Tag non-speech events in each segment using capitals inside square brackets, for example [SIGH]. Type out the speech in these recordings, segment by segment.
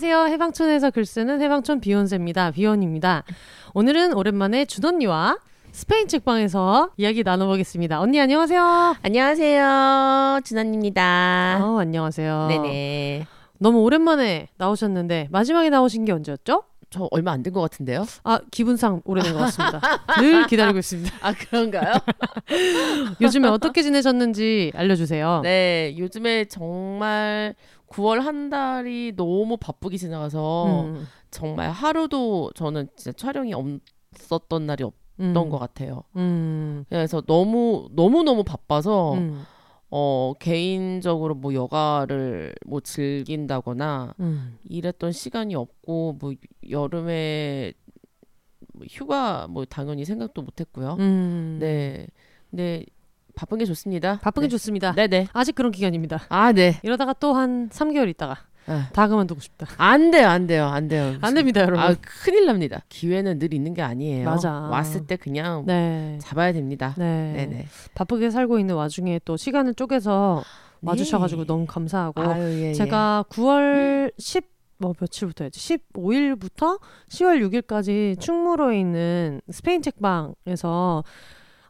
안녕하세요. 해방촌에서 글 쓰는 해방촌 비욘세입니다. 비욘입니다. 오늘은 오랜만에 준 언니와 스페인 책방에서 이야기 나눠보겠습니다. 언니 안녕하세요. 안녕하세요. 준언입니다. 어, 안녕하세요. 네네. 너무 오랜만에 나오셨는데 마지막에 나오신 게 언제였죠? 저 얼마 안 된 것 같은데요? 아 기분상 오래된 것 같습니다. 늘 기다리고 있습니다. 아 그런가요? [LAUGHS] 요즘에 어떻게 지내셨는지 알려주세요. 네, 요즘에 정말 9월 한 달이 너무 바쁘게 지나가서 음, 정말 하루도 저는 진짜 촬영이 없었던 날이 없던 음, 것 같아요. 음, 그래서 너무 너무 너무 바빠서 음, 어 개인적으로 뭐 여가를 뭐 즐긴다거나 음. 일했던 시간이 없고 뭐 여름에 뭐 휴가 뭐 당연히 생각도 못했고요. 음. 네, 네 바쁜 게 좋습니다. 바쁜 게 네. 좋습니다. 네네. 아직 그런 기간입니다. 아 네. 이러다가 또 한 3개월 있다가 아, 다 그만두고 싶다. 안 돼요, 안 돼요, 안 돼요. 안 됩니다, 여러분. 아 큰일 납니다. 기회는 늘 있는 게 아니에요. 맞아. 왔을 때 그냥 네. 잡아야 됩니다. 네. 네네. 바쁘게 살고 있는 와중에 또 시간을 쪼개서 와주셔가지고 너무 감사하고 네. 아유, 예, 제가 9월 10, 뭐 며칠부터였지? 15일부터 10월 6일까지 충무로에 있는 스페인 책방에서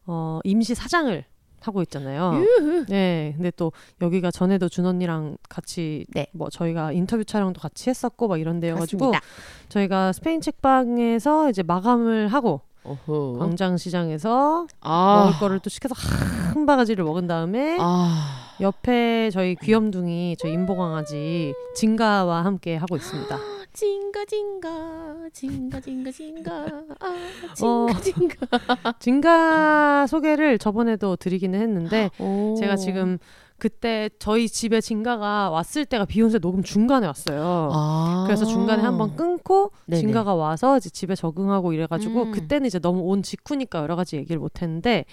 어, 임시 사장을 하고 있잖아요. 유후. 네, 근데 또 여기가 전에도 준 언니랑 같이 네. 뭐 저희가 인터뷰 촬영도 같이 했었고 막 이런 데여가지고. 저희가 스페인 책방에서 이제 마감을 하고 어허. 광장시장에서 아, 먹을 거를 또 시켜서 한 바가지를 먹은 다음에 아, 옆에 저희 귀염둥이 저희 인보강아지 진가와 함께 하고 있습니다. 징가 징가 징가 징가 징가 아, 어. 징가 징가. 소개를 저번에도 드리기는 했는데 오. 제가 지금 그때 저희 집에 진가가 왔을 때가 비욘세 녹음 중간에 왔어요. 아. 그래서 중간에 한번 끊고 네네. 진가가 와서 이제 집에 적응하고 이래가지고 음. 그때는 이제 너무 온 직후니까 여러 가지 얘기를 못했는데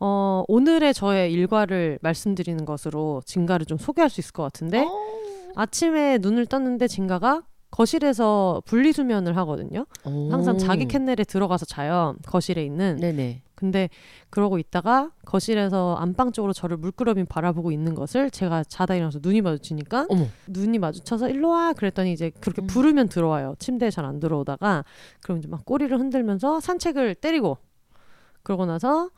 어, 오늘의 저의 일과를 말씀드리는 것으로 진가를 좀 소개할 수 있을 것 같은데 어. 아침에 눈을 떴는데 진가가 거실에서 분리수면을 하거든요. 오. 항상 자기 캔넬에 들어가서 자요. 거실에 있는. 네네. 근데 그러고 있다가 거실에서 안방 쪽으로 저를 물끄러미 바라보고 있는 것을 제가 자다 일어나서 눈이 마주치니까 어머. 눈이 마주쳐서 일로 와 그랬더니 이제 그렇게 음. 부르면 들어와요. 침대에 잘 안 들어오다가 그럼 이제 막 꼬리를 흔들면서 산책을 때리고 그러고 나서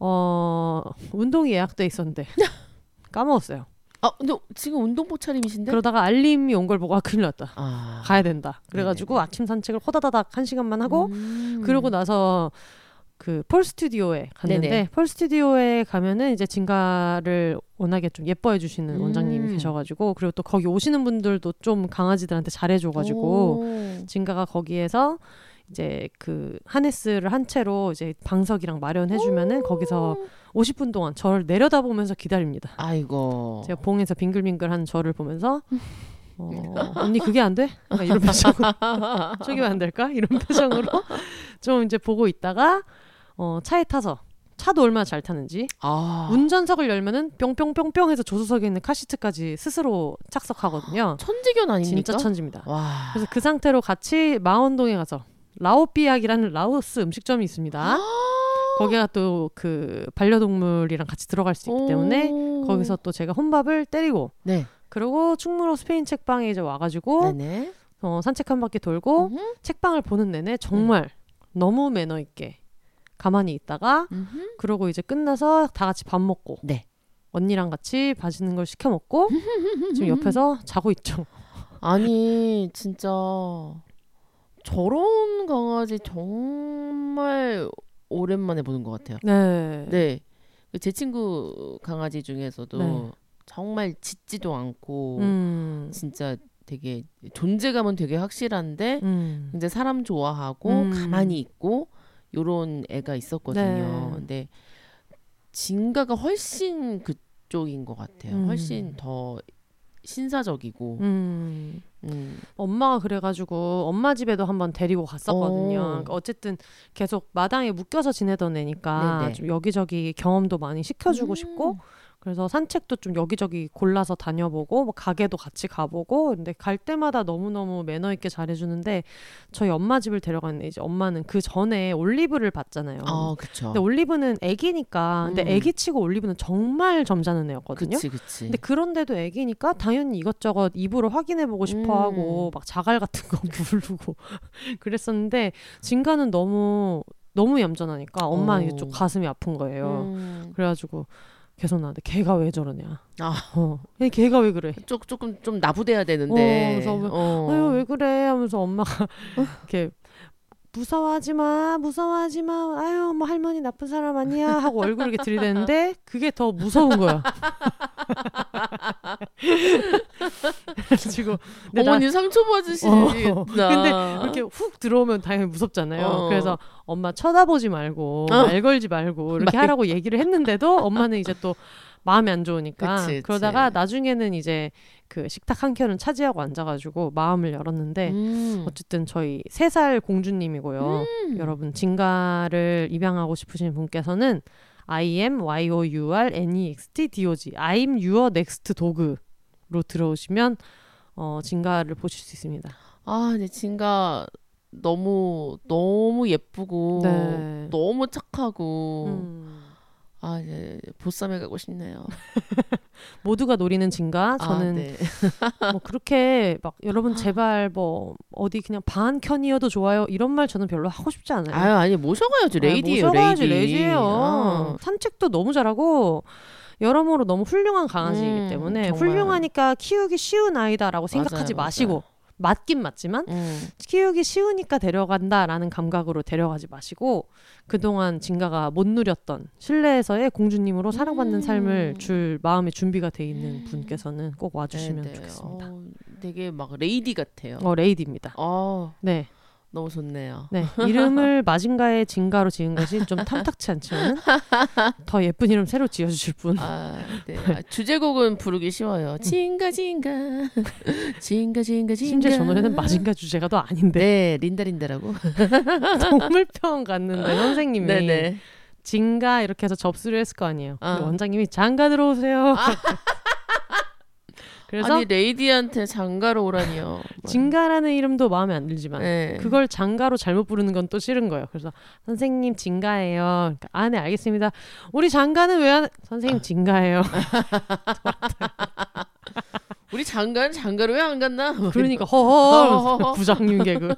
어 운동이 예약돼 있었는데 [LAUGHS] 까먹었어요. 아 근데 지금 운동복 차림이신데? 그러다가 알림이 온 걸 보고 아 큰일 났다. 아. 가야 된다. 그래가지고 아침 산책을 호다다닥 한 시간만 하고 음. 그러고 나서 그폴 스튜디오에 갔는데 네네. 폴 스튜디오에 가면은 이제 진가를 워낙에 좀 예뻐해 주시는 음. 원장님이 계셔가지고 그리고 또 거기 오시는 분들도 좀 강아지들한테 잘해줘가지고 오. 진가가 거기에서 이제 그 하네스를 한 채로 이제 방석이랑 마련해 주면은 거기서 50분 동안 저를 내려다보면서 기다립니다. 아이고. 제가 봉에서 빙글빙글한 저를 보면서 어, [LAUGHS] 언니 그게 안 돼? 약간 이런 표정으로 [LAUGHS] 저기 왜 안 될까? 이런 표정으로 [LAUGHS] 좀 이제 보고 있다가 어, 차에 타서 차도 얼마나 잘 타는지 아. 운전석을 열면은 뿅뿅뿅뿅 해서 조수석에 있는 카시트까지 스스로 착석하거든요. 천지견 아닙니까? 진짜 천지입니다. 와. 그래서 그 상태로 같이 마원동에 가서 라오삐약이라는 라오스 음식점이 있습니다. 거기가 또 그 반려동물이랑 같이 들어갈 수 있기 때문에 오. 거기서 또 제가 혼밥을 때리고 네. 그리고 충무로 스페인 책방에 이제 와가지고 네네. 어, 산책 한 바퀴 돌고 음흠. 책방을 보는 내내 정말 너무 매너 있게 가만히 있다가 음흠. 그러고 이제 끝나서 다 같이 밥 먹고 네. 언니랑 같이 맛있는 걸 시켜 먹고 [LAUGHS] 지금 옆에서 자고 있죠. 아니 진짜 저런 강아지 정말 오랜만에 보는 것 같아요. 네. 네. 제 친구 강아지 중에서도 네. 정말 짖지도 않고 음. 진짜 되게 존재감은 되게 확실한데 음. 이제 사람 좋아하고 음. 가만히 있고 요런 애가 있었거든요. 네. 근데 진가가 훨씬 그쪽인 것 같아요. 음. 훨씬 더 신사적이고. 음. 음. 엄마가 그래가지고 엄마 집에도 한번 데리고 갔었거든요. 오. 그러니까 어쨌든 계속 마당에 묶여서 지내던 애니까 네네. 좀 여기저기 경험도 많이 시켜주고 음. 싶고 그래서 산책도 좀 여기저기 골라서 다녀보고 뭐 가게도 같이 가보고 근데 갈 때마다 너무너무 매너 있게 잘해주는데 저희 엄마 집을 데려갔는데 이제 엄마는 그 전에 올리브를 봤잖아요. 아, 그쵸. 근데 올리브는 애기니까 근데 음. 애기치고 올리브는 정말 점잖은 애였거든요. 그치, 그치. 근데 그런데도 애기니까 당연히 이것저것 입으로 확인해 보고 싶어 음. 하고 막 자갈 같은 거 [LAUGHS] 부르고 그랬었는데 진가는 너무 너무 얌전하니까 엄마는 어. 가슴이 아픈 거예요. 음. 그래가지고 계속 나한테 걔가 왜 저러냐. 아. 어. 얘 걔가 왜 그래. 조, 조금 좀 나부대야 되는데. 어, 그래서 왜- 어. 아유 왜 그래 하면서 엄마가 이렇게 무서워하지 마 무서워하지 마 아유 뭐 할머니 나쁜 사람 아니야 하고 얼굴 이렇게 들이대는데 그게 더 무서운 거야. 그래가지고 근데 나- 어머니 상처 받으시지. 어. 근데 이렇게 훅 들어오면 당연히 무섭잖아요. 어. 그래서 엄마 쳐다보지 말고 어. 말 걸지 말고 [LAUGHS] 이렇게 말- 하라고 얘기를 했는데도 엄마는 이제 또 마음이 안 좋으니까 그치, 그치. 그러다가 나중에는 이제 그 식탁 한 켠을 차지하고 앉아가지고 마음을 열었는데 음. 어쨌든 저희 세 살 공주님이고요. 음. 여러분 진가를 입양하고 싶으신 분께서는 I am Y O U R N E X T D O G I'm your next dog로 들어오시면 어, 진가를 보실 수 있습니다. 아, 근데 진가 너무 너무 예쁘고 네. 너무 착하고 음. 아 이제 보쌈해 가고 싶네요. [LAUGHS] 모두가 노리는 진가 저는 아, 네. [LAUGHS] 뭐 그렇게 막 여러분 제발 뭐 어디 그냥 반 켠이어도 좋아요 이런 말 저는 별로 하고 싶지 않아요. 아유 아니 모셔가야죠 레이디예요 네. 모셔가야지 레이디. 레이디예요. 아. 산책도 너무 잘하고 여러모로 너무 훌륭한 강아지이기 음, 때문에 정말. 훌륭하니까 키우기 쉬운 아이다라고 생각하지 맞아요, 마시고 맞 긴 맞지만 음. 키우기 쉬우니까 데려간다라는 감각으로 데려가지 마시고 그동안 진가가 못 누렸던 실내에서의 공주님으로 사랑받는 음. 삶을 줄 마음의 준비가 돼 있는 분께서는 꼭 와주시면 네, 네. 좋겠습니다. 어, 되게 막 레이디 같아요. 어 레이디입니다. 어 네, 너무 좋네요. 네 [LAUGHS] 이름을 마징가의 진가로 지은 것이 좀 탐탁치 않지만 더 예쁜 이름 새로 지어주실 분. 아, 네. 아, 주제곡은 부르기 쉬워요. 진가 진가 진가 진가 진가. 심지어 저 노래는 마징가 주제가 더 아닌데 네, 린다 린다라고. [LAUGHS] 동물병원 갔는데 선생님이 네네. 진가 이렇게 해서 접수를 했을 거 아니에요. 어. 원장님이 장가 들어오세요. 그래서 아니 레이디한테 장가로 오라니요. 진가라는 이름도 마음에 안 들지만 네. 그걸 장가로 잘못 부르는 건 또 싫은 거예요. 그래서 선생님 진가예요. 그러니까 아, 네 알겠습니다. 우리 장가는 왜 안... 선생님 진가예요. [LAUGHS] 우리 장가는 장가로 왜안 갔나? 그러니까 허허. 부장님 개그. [LAUGHS]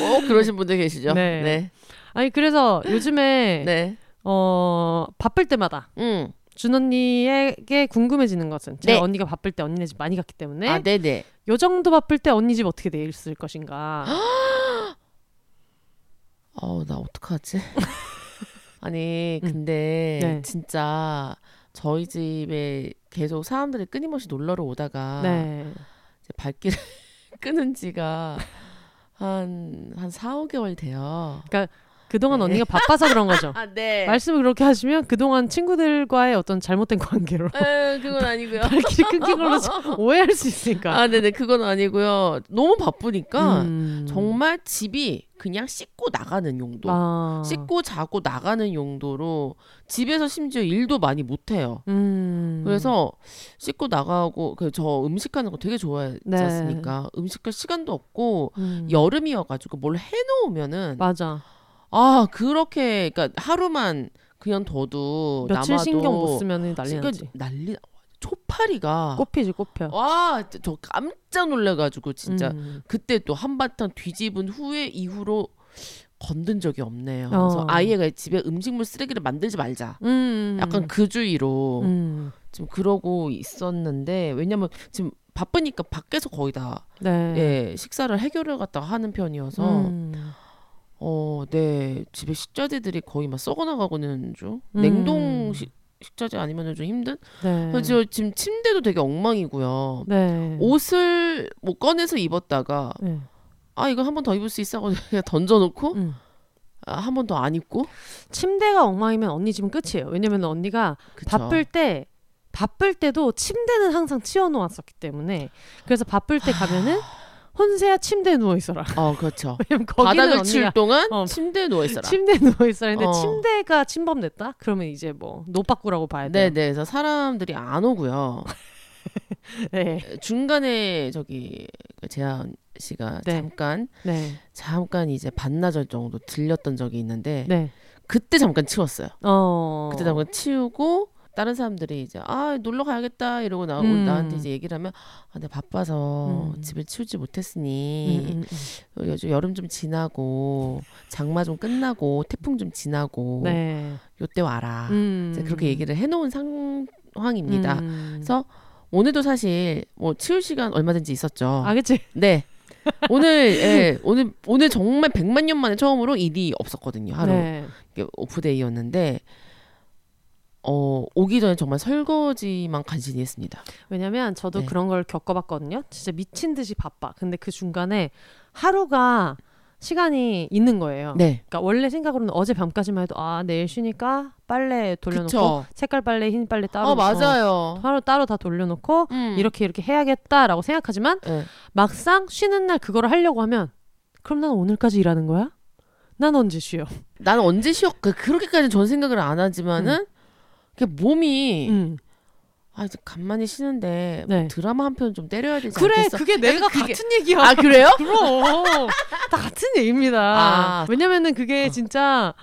어 그러신 분들 계시죠? 네. 네. 아니 그래서 요즘에 네. 어 바쁠 때마다 음. 준 언니에게 궁금해지는 것은 제가 네. 언니가 바쁠 때 언니네 집 많이 갔기 때문에 아, 네네. 요 정도 바쁠 때 언니 집 어떻게 돼 있을 것인가. [GASPS] 어우 나 어떡하지? [LAUGHS] 아니 근데 네. 진짜 저희 집에 계속 사람들이 끊임없이 놀러를 오다가 네. 이제 발길을 [LAUGHS] 끄는 지가 한, 한 4, 5개월 돼요. 그 동안 네. 언니가 바빠서 그런 거죠. [LAUGHS] 아, 네. 말씀을 그렇게 하시면 그동안 친구들과의 어떤 잘못된 관계로 에, 그건 아니고요. [LAUGHS] 발길이 끊긴 걸로 좀 [LAUGHS] 오해할 수 있으니까. 아, 네네. 그건 아니고요. 너무 바쁘니까 음. 정말 집이 그냥 씻고 나가는 용도. 아. 씻고 자고 나가는 용도로 집에서 심지어 일도 많이 못 해요. 음. 그래서 씻고 나가고 그저 음식하는 거 되게 좋아했지 네. 않습니까? 음식할 시간도 없고 음. 여름이어가지고 뭘 해놓으면은 맞아. 아 그렇게 그러니까 하루만 그냥 둬도 며칠 남아도 신경 못 쓰면 난리 그러니까 나지. 난리 초파리가 꽃피지 꽃펴. 와, 진짜 저 깜짝 놀래가지고 진짜 음. 그때 또 한바탕 뒤집은 후에 이후로 건든 적이 없네요. 그래서 어. 아이가 집에 음식물 쓰레기를 만들지 말자. 음. 약간 그 주의로 음. 지금 그러고 있었는데 왜냐면 지금 바쁘니까 밖에서 거의 다 네. 예, 식사를 해결을 갖다가 하는 편이어서 음. 어, 네 집에 식자재들이 거의 막 썩어 나가고는 중 음. 냉동 식, 식자재 아니면은 좀 힘든. 네. 그래서 지금 침대도 되게 엉망이고요. 네. 옷을 뭐 꺼내서 입었다가 네. 아 이거 한 번 더 입을 수 있어 그냥 [LAUGHS] 던져놓고 음. 아, 한 번 더 안 입고 침대가 엉망이면 언니 집은 끝이에요. 왜냐면 언니가 그쵸. 바쁠 때 바쁠 때도 침대는 항상 치워놓았었기 때문에 그래서 바쁠 때 가면은 혼세야 침대에 누워 있어라. 어 그렇죠. [LAUGHS] 왜냐면 바닥을 칠 동안 어, 침대에 누워 있어라. 침대에 누워 있어라. 근데 어. 침대가 침범됐다? 그러면 이제 뭐 노빠꾸라고 봐야 돼요. 네네. 그래서 사람들이 안 오고요. [LAUGHS] 네. 중간에 저기 재한 씨가 네. 잠깐 네. 잠깐 이제 반나절 정도 들렸던 적이 있는데 네. 그때 잠깐 치웠어요. 어. 그때 잠깐 치우고 다른 사람들이 이제 아 놀러 가야겠다 이러고 나 음. 나한테 이제 얘기를 하면 아 내가 바빠서 음. 집을 치우지 음, 못했으니 음, 음. 요즘 여름 좀 지나고 장마 좀 끝나고 태풍 좀 지나고 네. 요때 와라 음. 이제 그렇게 얘기를 해놓은 상황입니다. 음. 그래서 오늘도 사실 뭐 치울 시간 얼마든지 있었죠. 알겠지? 네. [LAUGHS] 오늘 예, 오늘 오늘 정말 100만 년 만에 처음으로 일이 없었거든요. 하루 네. 오프데이였는데 어 오기 전에 정말 설거지만 간신히 했습니다. 왜냐면 저도 네. 그런 걸 겪어봤거든요. 진짜 미친 듯이 바빠. 근데 그 중간에 하루가 시간이 있는 거예요. 네. 그러니까 원래 생각으로는 어제 밤까지만 해도 아 내일 쉬니까 빨래 돌려놓고 그쵸. 색깔 빨래 흰 빨래 따로 어 맞아요. 하루 따로 다 돌려놓고 음. 이렇게 이렇게 해야겠다라고 생각하지만 예. 막상 쉬는 날 그거를 하려고 하면 그럼 난 오늘까지 일하는 거야? 난 언제 쉬어? 나는 언제 쉬었 그 그렇게까지 전 생각을 안 하지만은 그 몸이 음. 아 이제 간만에 쉬는데 뭐 네. 드라마 한 편 좀 때려야 되지 그래 않겠어? 그게 내가 그게- 같은 얘기야. 아 그래요? [LAUGHS] 그럼 다 같은 얘기입니다. 아. 왜냐면은 그게 어. 진짜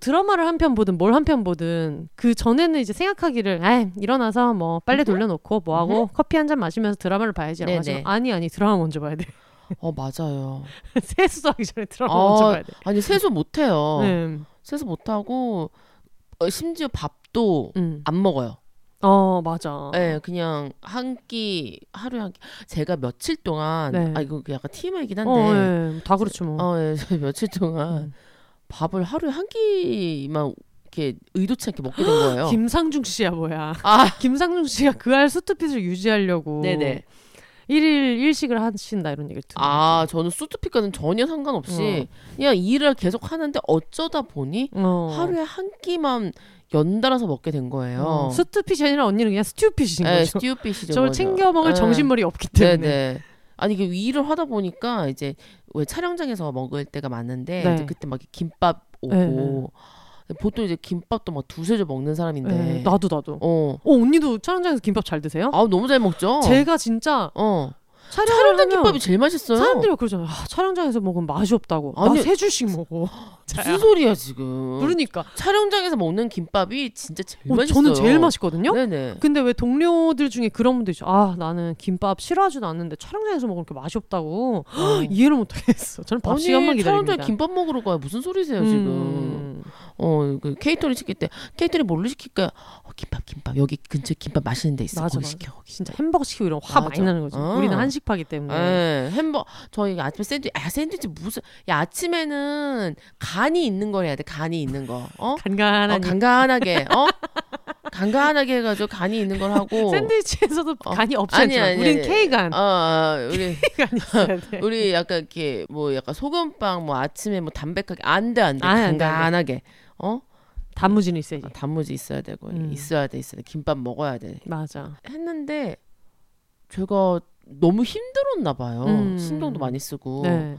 드라마를 한 편 보든 뭘 한 편 보든 그 전에는 이제 생각하기를 아 일어나서 뭐 빨래 돌려놓고 뭐 하고 커피 한 잔 마시면서 드라마를 봐야지라고 네네. 하지만 아니 아니 드라마 먼저 봐야 돼. 어 맞아요. [LAUGHS] 세수도 하기 전에 드라마 어, 먼저 봐야 돼. 아니 세수 못 해요. 네. 세수 못 하고 어, 심지어 밥도 음. 안 먹어요. 어 맞아. 네, 그냥 한 끼 하루에 한 끼. 제가 며칠 동안 네. 아 이거 약간 TMI이긴 어, 한데 예. 다 그렇죠 뭐. 어, 예, 저 [LAUGHS] 며칠 동안 음. 밥을 하루에 한 끼만 이렇게 의도치 않게 먹게 된 거예요. [GASPS] 김상중 씨야 뭐야. 아, [LAUGHS] 김상중 씨가 그 알 수트핏을 유지하려고 네네. 일일 일식을 하신다 이런 얘기를 듣는 아, 저는 수트핏과는 전혀 상관없이 그냥 일을 계속 하는데 어쩌다 보니 어. 하루에 한 끼만 연달아서 먹게 된 거예요. 어, 스투핏이 아니라 언니는 그냥 스튜핏이신 네, 거죠. 스튜핏이죠. 저걸 챙겨 먹을 네. 정신머리 없기 때문에. 네네. 아니 이게 일을 하다 보니까 이제 왜 촬영장에서 먹을 때가 많은데 네. 그때 막 김밥 오고 보통 이제 김밥도 막 두세 줄 먹는 사람인데 네, 나도 나도. 어. 어. 언니도 촬영장에서 김밥 잘 드세요? 아 너무 잘 먹죠. 제가 진짜 어. 하면 김밥이 제일 맛있어요. 사람들이 그러잖아요. 아, 촬영장에서 먹으면 맛이 없다고. 아니, 나세 줄씩 먹어. [LAUGHS] 무슨 소리야 지금? 그러니까 촬영장에서 먹는 김밥이 진짜 제일 어, 맛있어요. 저는 제일 맛있거든요. 네네. 근데 왜 동료들 중에 그런 분들 있죠. 아 나는 김밥 싫어하지도 않는데 촬영장에서 먹으면 이렇게 맛이 없다고 어. [GASPS] 이해를 못하겠어. 저는 밥 아니 시간만 기다립니다. 촬영장에 김밥 먹으러 가요. 무슨 소리세요 지금? 음. 어그 케이터링 시킬 때 케이터링 뭘로 시킬까요? 어, 김밥 김밥 여기 근처에 김밥 맛있는 데 있어. 맞아, 거기 맞아. 시켜. 거기. 진짜 햄버거 시키고 이런 화 맞아. 많이 나는 거지. 어. 우리는 한식 파기 때문에. 예, 햄버 저희 아침에 샌드위치 아 샌드위치 무슨 야 아침에는 간이 있는 걸 해야 돼 간이 있는 거 어? 간간한 어 간간하게 어 간간하게 해가지고 간이 있는 걸 하고 샌드위치에서도 어. 간이 없지 아니, 않지만 아니, 우린. K간 어, 어 우리 [LAUGHS] K간이 있어야 돼. [LAUGHS] 우리 약간 이렇게 뭐 약간 소금빵 뭐 아침에 뭐 담백하게 안 돼 안 돼 아니, 안 돼, 안 돼. 간간하게 어 단무지는 있어야지. 아, 단무지 있어야 되고 음. 있어야 돼 있어야 돼 김밥 먹어야 돼 맞아. 했는데 제가 너무 힘들었나 봐요 음. 신경도 많이 쓰고 네.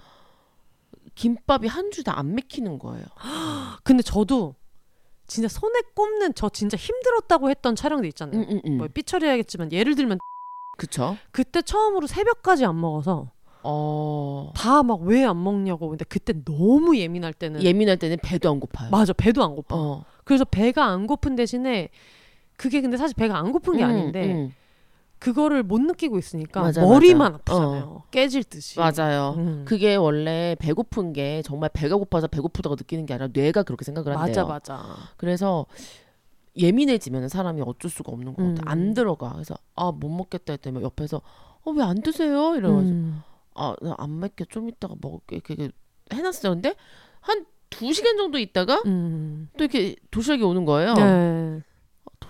김밥이 한 줄 다 안 맥히는 거예요. [GASPS] 근데 저도 진짜 손에 꼽는 저 진짜 힘들었다고 했던 촬영도 있잖아요. 음, 음, 음. 뭐 삐처리해야겠지만 예를 들면 그쵸? 그때 처음으로 새벽까지 안 먹어서 어 다 막 왜 안 먹냐고 근데 그때 너무 예민할 때는 예민할 때는 배도 안 고파요. 맞아 배도 안 고파. 어. 그래서 배가 안 고픈 대신에 그게 근데 사실 배가 안 고픈 게 음, 아닌데 음. 그거를 못 느끼고 있으니까 맞아, 머리만 맞아. 아프잖아요. 깨질 듯이. 맞아요. 음. 그게 원래 배고픈 게 정말 배가 고파서 배고프다고 느끼는 게 아니라 뇌가 그렇게 생각을 한대요. 맞아 맞아. 그래서 예민해지면 사람이 어쩔 사없는 것 같아. 음. 안 들어가. 그래서 아 못 먹겠다 했더니 옆에서 어 왜 안 드세요? 이래가지고 음. 아나안 먹게 좀 이따가 먹을게 이렇게 해놨어요. 근데 한 두 시간 정도 있다가 음. 또 이렇게 도시락이 오는 거예요. 네.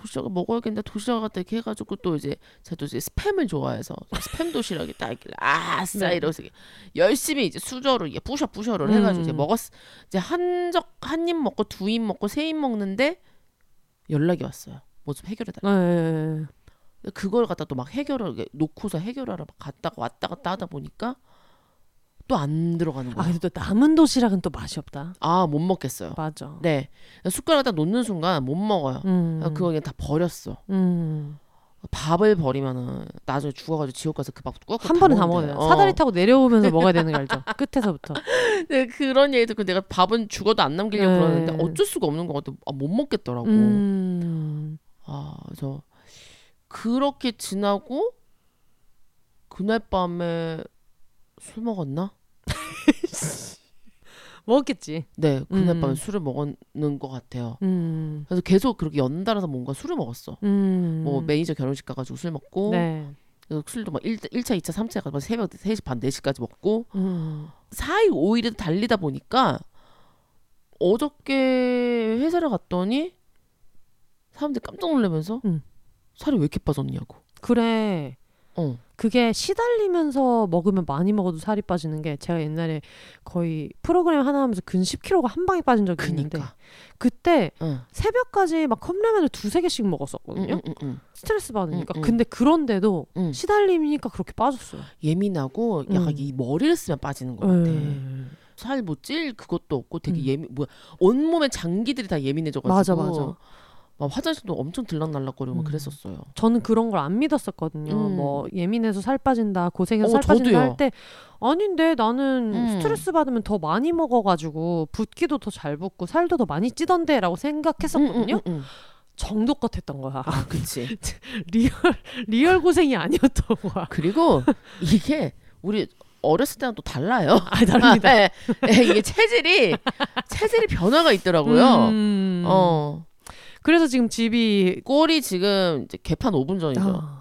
도시락을 먹어야겠는데 도시락 갖다 이렇게 해가지고 또 이제 제가 또 이제 스팸을 좋아해서 스팸 도시락이 딱 있길래 아싸 네. 이러면서 열심히 이제 수저로 이게 부셔 부셔를 음. 해가지고 이제 먹었 이제 한적 한 입 먹고 두 입 먹고 세 입 먹는데 연락이 왔어요. 모습 해결해 달라. 네. 그걸 갖다 또 막 해결을 놓고서 해결하러 막 갔다가 왔다 갔다 하다 보니까 또 안 들어가는 아 거예요. 근데 또 남은 도시락은 또 맛이 없다. 아 못 먹겠어요. 맞아. 네 숟가락 딱 놓는 순간 못 먹어요. 음. 아, 그거 그냥 다 버렸어. 음. 밥을 버리면은 나중에 죽어가지고 지옥 가서 그밥 꾹꾹 한 번에 다. 먹는데. 어. 사다리 타고 내려오면서 [LAUGHS] 먹어야 되는 거 알죠? 끝에서부터. [LAUGHS] 네, 그런 얘기 듣고 내가 밥은 죽어도 안 남기려고 네. 그러는데 어쩔 수가 없는 것 같아. 아, 못 먹겠더라고. 음. 아, 그래서 그렇게 지나고 그날 밤에 술 먹었나? 먹었겠지. 네, 그날 음. 밤에 술을 먹었는 것 같아요. 음. 그래서 계속 그렇게 연달아서 뭔가 술을 먹었어. 음. 뭐 매니저 결혼식 가가지고 술 먹고 네. 그래서 술도 막 1, 1차, 2차, 3차 가서 새벽 3시 반, 4시까지 먹고 음. 4일 5일을 달리다 보니까 어저께 회사를 갔더니 사람들이 깜짝 놀라면서 음. 살이 왜 이렇게 빠졌냐고. 그래. 어. 그게 시달리면서 먹으면 많이 먹어도 살이 빠지는 게 제가 옛날에 거의 프로그램 하나 하면서 근 10kg가 한 방에 빠진 적이 있는데 그니까. 그때 응. 새벽까지 막 컵라면을 두세 개씩 먹었었거든요. 응, 응, 응, 스트레스 받으니까. 근데 그런데도 응. 시달리니까 그렇게 빠졌어요. 예민하고 약간 음. 이 머리를 쓰면 빠지는 것 같아. 음. 살뭐찔 그것도 없고 되게 음. 예민 뭐야 온몸의 장기들이 다 예민해져가지고 맞아, 맞아. 막 화장실도 엄청 들락날락거리고 막 음. 그랬었어요. 저는 그런 걸 안 믿었었거든요. 음. 뭐 예민해서 살 빠진다, 고생해서 어, 살 빠진다. 할 때 아닌데 나는 음. 스트레스 받으면 더 많이 먹어가지고 붓기도 더 잘 붓고 살도 더 많이 찌던데라고 생각했었거든요. 응, 응, 응. 정도 같았던 거야. 아, 그치. [LAUGHS] real real 고생이 아니었던 거야. 그리고 이게 우리 어렸을 때랑 또 달라요. 아 다릅니다. [LAUGHS] 예, 예, 이게 체질이 체질이 변화가 있더라고요. 음. 어 그래서 지금 집이 꼴이 지금 이제 개판 5분 전이죠. 아.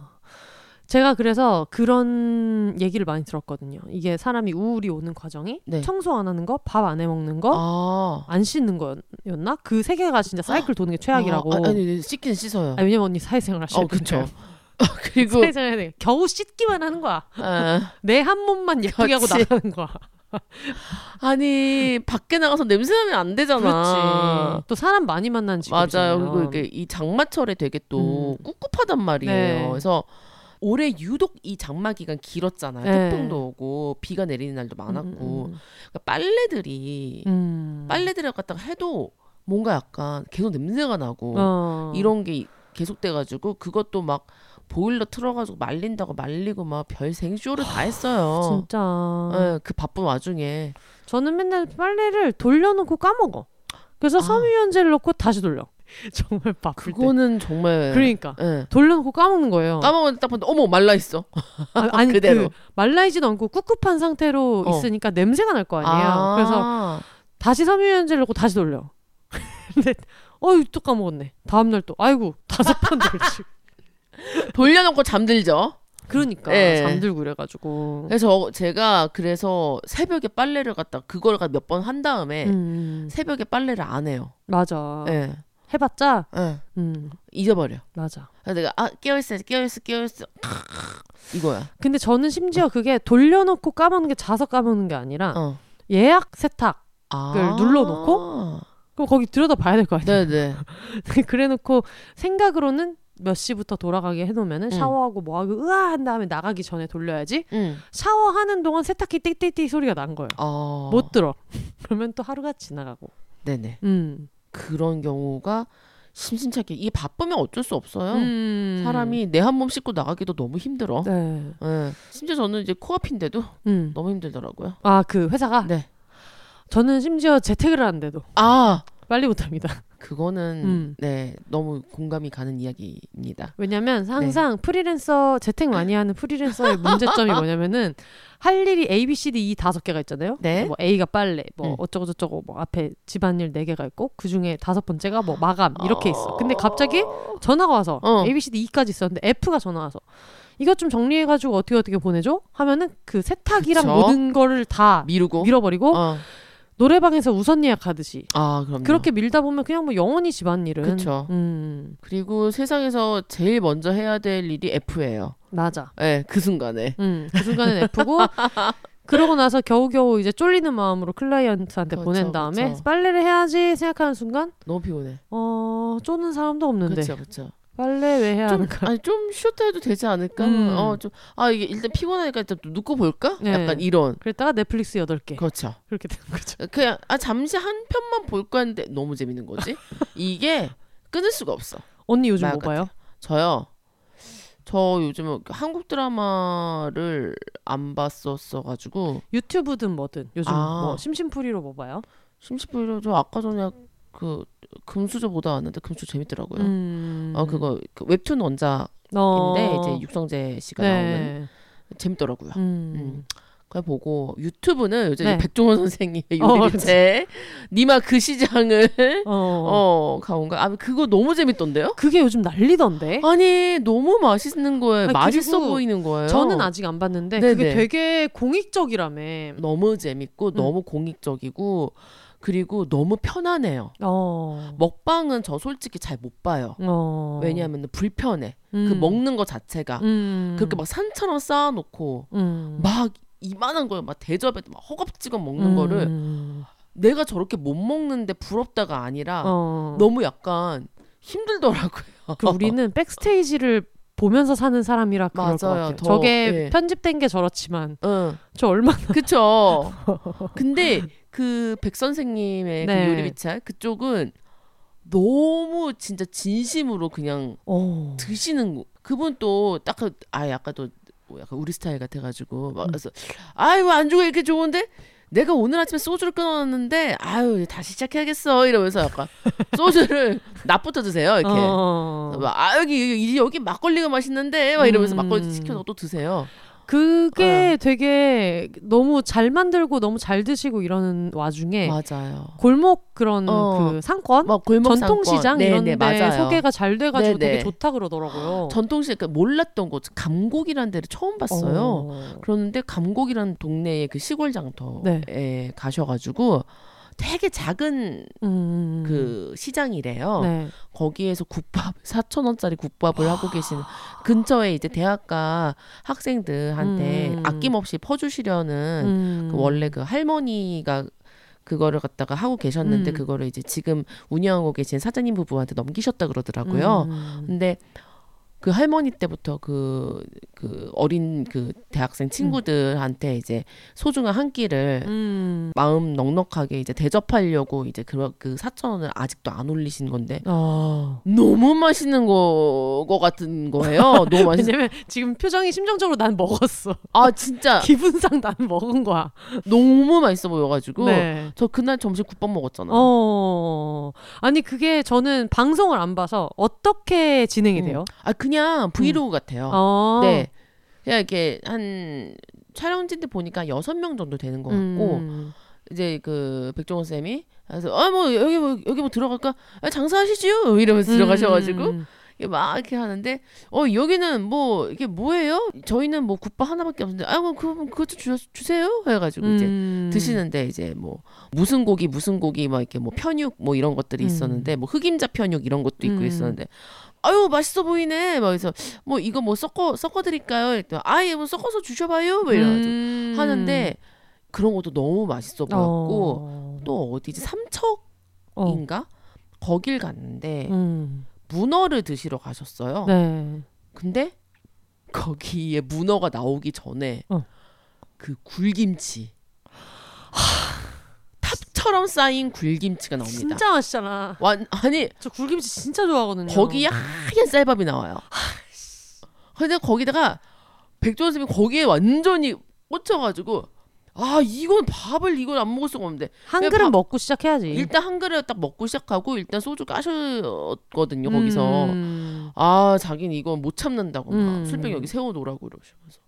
제가 그래서 그런 얘기를 많이 들었거든요. 이게 사람이 우울이 오는 과정이 네. 청소 안 하는 거, 밥 안 해 먹는 거, 아 안 씻는 거였나? 그 세 개가 진짜 사이클 도는 게 최악이라고. 아, 아니, 아니 씻긴 씻어요. 아니, 왜냐면 언니 사회생활 하시는 어 그쵸. [LAUGHS] 그리고 사회생활 해야 돼. 겨우 씻기만 하는 거야. 아, 내한 몸만 예쁘게 하고 그렇지. 나가는 거야. 아니 밖에 나가서 냄새 나면 안 되잖아. 그렇지. 또 사람 많이 만나는 직업이잖아요. 맞아요. 그리고 이게 이 장마철에 되게 또 음. 꿉꿉하단 말이에요. 네. 그래서 올해 유독 이 장마 기간 길었잖아요. 네. 태풍도 오고 비가 내리는 날도 많았고 음, 그러니까 빨래들이 음. 빨래들을 갖다가 해도 뭔가 약간 계속 냄새가 나고 어. 이런 게 계속돼가지고 그것도 막 보일러 틀어가지고 말린다고 말리고 막 별 생 쇼를 다 했어요. 진짜. 예, 그 바쁜 와중에 저는 맨날 빨래를 돌려놓고 까먹어. 그래서 아. 섬유유연제를 넣고 다시 돌려. [LAUGHS] 정말 바쁠 때. 그거는 정말 그러니까 예. 돌려놓고 까먹는 거예요. 까먹었는데 딱 봤는데 어머 말라 있어. 아, [LAUGHS] 아니 그대로. 그 말라이지도 않고 꿉꿉한 상태로 어. 있으니까 냄새가 날 거 아니에요. 그래서 아. 다시 섬유유연제를 넣고 다시 돌려. [LAUGHS] 근데 어이 또 까먹었네. 다음 날 또 아이고 다섯 번 돌지. [LAUGHS] 돌려놓고 잠들죠. 그러니까 예. 잠들고 그래가지고. 그래서 제가 그래서 새벽에 빨래를 갖다 그걸 몇 번 한 다음에 음, 새벽에 빨래를 안 해요. 맞아. 예. 해봤자 예. 음 잊어버려. 맞아. 내가 아 깨어있어 깨어있어 깨어있어 이거야. 근데 저는 심지어 그게 돌려놓고 까먹는 게 자서 까먹는 게 아니라 어. 예약 세탁 아. 눌러놓고? 그럼 거기 들여다 봐야 될 거 아니야. 네네. [LAUGHS] 그래놓고 생각으로는 몇 시부터 돌아가게 해놓으면은 응. 샤워하고 뭐하고 으아 한 다음에 나가기 전에 돌려야지. 응. 샤워하는 동안 세탁기 띡띡띡 소리가 난 거예요. 어. 못 들어. [LAUGHS] 그러면 또 하루가 지나가고. 네네. 음. 그런 경우가 심심찮게 이게 바쁘면 어쩔 수 없어요. 음. 사람이 내 한 몸 씻고 나가기도 너무 힘들어. 네. 예. 심지어 저는 이제 코앞인데도 음. 너무 힘들더라고요. 아 그 회사가 네. 저는 심지어 재택을 하는데도 아 빨리 못합니다. 그거는 음. 네 너무 공감이 가는 이야기입니다. 왜냐면 네. 항상 프리랜서 재택 많이 하는 프리랜서의 문제점이 뭐냐면은 할 일이 A, B, C, D 이 다섯 개가 있잖아요. 네. 뭐 A가 빨래, 뭐 음. 어쩌고 저쩌고 뭐 앞에 집안일 네 개가 있고 그 중에 다섯 번째가 뭐 마감 이렇게 있어. 근데 갑자기 전화가 와서 어. A, B, C, D E까지 있었는데 F가 전화 와서 이것 좀 정리해가지고 어떻게 어떻게 보내줘? 하면은 그 세탁이랑 그쵸. 모든 거를 다 미루고 밀어버리고 어. 노래방에서 우선 예약하듯이 아 그럼요. 그렇게 밀다 보면 그냥 뭐 영원히 집안일은 그쵸. 음 그리고 세상에서 제일 먼저 해야 될 일이 F예요. 맞아. 네, 그 순간에. 음, 그 순간은 F고 [LAUGHS] 그러고 나서 겨우겨우 이제 쫄리는 마음으로 클라이언트한테 그쵸, 보낸 다음에 그쵸. 빨래를 해야지 생각하는 순간 너무 피곤해. 어 쪼는 사람도 없는데 그렇죠, 그렇죠. 빨래 왜 해야 좀 하는가? 아니 좀 쉬었다 해도 되지 않을까? 음. 어좀아 이게 일단 피곤하니까 일단 또 눕고 볼까? 네. 약간 이런 그랬다가 넷플릭스 8개. 그렇죠. 그렇게 되는 거죠. [LAUGHS] 그냥 아 잠시 한 편만 볼까 했는데 너무 재밌는 거지. 이게 끊을 수가 없어. 언니 요즘 말뭐 봐요? 저요. 저 요즘 한국 드라마를 안 봤었어 가지고 유튜브든 뭐든 요즘 아. 뭐 심심풀이로 뭐 봐요? 심심풀이로 저 아까 전에 그 금수저 보다 왔는데 금수 재밌더라고요. 음. 어 그거 그 웹툰 원작인데 어. 이제 육성재 씨가 나오는 네. 재밌더라고요. 음. 음. 그걸 보고 유튜브는 요즘 네. 백종원 선생님의 [LAUGHS] 어, 요리제 니마 그 시장을 어. 어 가온 거. 아 그거 너무 재밌던데요? 그게 요즘 난리던데. 아니 너무 맛있는 거예요. 아니, 맛있어 보이는 거예요. 저는 아직 안 봤는데 네네. 그게 되게 공익적이라며. 너무 재밌고 너무 공익적이고 그리고 너무 편안해요. 어. 먹방은 저 솔직히 잘 못 봐요. 어. 왜냐하면 불편해. 그 음. 먹는 거 자체가 음. 그렇게 막 산처럼 쌓아놓고 음. 막 이만한 거를 막 대접에 막 허겁지겁 먹는 거를 음. 내가 저렇게 못 먹는데 부럽다가 아니라 어. 너무 약간 힘들더라고요. 그 우리는 백스테이지를 보면서 사는 사람이라 그럴 것 맞아요. 같아요. 더, 저게 예. 편집된 게 저렇지만 응, 저 얼마나 그쵸. [LAUGHS] 근데 그 백 선생님의 네. 그 요리 비찰 그쪽은 너무 진짜 진심으로 그냥 어. 드시는 거. 그분 또딱 그, 아 약간 또 약간 우리 스타일 같아가지고 막 음. 그래서 아유 안주가 이렇게 좋은데 내가 오늘 아침에 소주를 끊어놨는데 아유 다시 시작해야겠어 이러면서 약간 [LAUGHS] 소주를 낮부터 드세요 이렇게 어. 막, 아 여기 여기 여기 막걸리가 맛있는데 막 이러면서 음. 막걸리 시켜서 또 드세요. 그게 되게 너무 잘 만들고 너무 잘 드시고 이러는 와중에 맞아요. 골목 그런 어. 그 상권 막 골목 전통시장 상권. 이런 네네, 데 맞아요. 소개가 잘 돼가지고 네네. 되게 좋다 그러더라고요. [GASPS] 전통시장 그 몰랐던 곳 감곡이라는 데를 처음 봤어요. 어. 그런데 감곡이라는 동네의 그 시골 장터에 네. 가셔가지고 되게 작은 음. 그 시장이래요. 네. 거기에서 국밥 [LAUGHS] 4천 원짜리 국밥을 하고 계시는 근처에 이제 대학가 학생들한테 음. 아낌없이 퍼주시려는 음. 그 원래 그 할머니가 그거를 갖다가 하고 계셨는데 음. 그거를 이제 지금 운영하고 계신 사장님 부부한테 넘기셨다 그러더라고요. 음. 근데 그 할머니 때부터 그, 그 어린 그 대학생 친구들한테 이제 소중한 한 끼를 음. 마음 넉넉하게 이제 대접하려고 이제 그, 그 4천 원을 아직도 안 올리신 건데 어. 너무 맛있는 거, 거 같은 거예요. 너무 맛있. 왜냐면 지금 표정이 심정적으로 난 먹었어. 아 진짜 [LAUGHS] 기분상 난 먹은 거야. 너무 맛있어 보여가지고 네. 저 그날 점심 국밥 먹었잖아. 어. 아니 그게 저는 방송을 안 봐서 어떻게 진행이 음. 돼요? 아그 냥 브이로그 같아요. 어. 네. 그냥 이렇게 한 촬영진들 보니까 여섯 명 정도 되는 것 같고 음. 이제 그 백종원 쌤이 그래서 아 뭐 여기 뭐 여기 뭐 들어갈까 아, 장사하시죠 이러면서 들어가셔가지고 음. 막 이렇게 하는데 어 여기는 뭐 이게 뭐예요? 저희는 뭐 국밥 하나밖에 없는데 아뭐 그럼 그것도 주, 주세요 해가지고 이제 음. 드시는데 이제 뭐 무슨 고기 무슨 고기 막 이렇게 뭐 편육 뭐 이런 것들이 음. 있었는데 뭐 흑임자 편육 이런 것도 있고 음. 있었는데 아유 맛있어 보이네 막 그래서 뭐 이거 뭐 섞어 섞어 드릴까요? 이랬더니 아예 뭐 섞어서 주셔봐요 뭐 이래가지고 음. 하는데 그런 것도 너무 맛있어 보였고 어. 또 어디지 삼척인가 어. 거길 갔는데 음. 문어를 드시러 가셨어요. 네. 근데 거기에 문어가 나오기 전에 어. 그 굴김치 탑처럼 쌓인 굴김치가 나옵니다. 진짜 맛있잖아. 완 아니 저 굴김치 진짜 좋아하거든요. 거기에 하얀 쌀밥이 나와요. 근데 거기다가 백종원 선생님이 거기에 완전히 꽂혀가지고 아 이건 밥을 이걸 안 먹을 수가 없는데 한 그릇 밥- 먹고 시작해야지. 일단 한 그릇 딱 먹고 시작하고 일단 소주 까셨거든요 거기서 음. 아 자기는 이건 못 참는다고 막 음. 술병 여기 세워놓으라고 이러시면서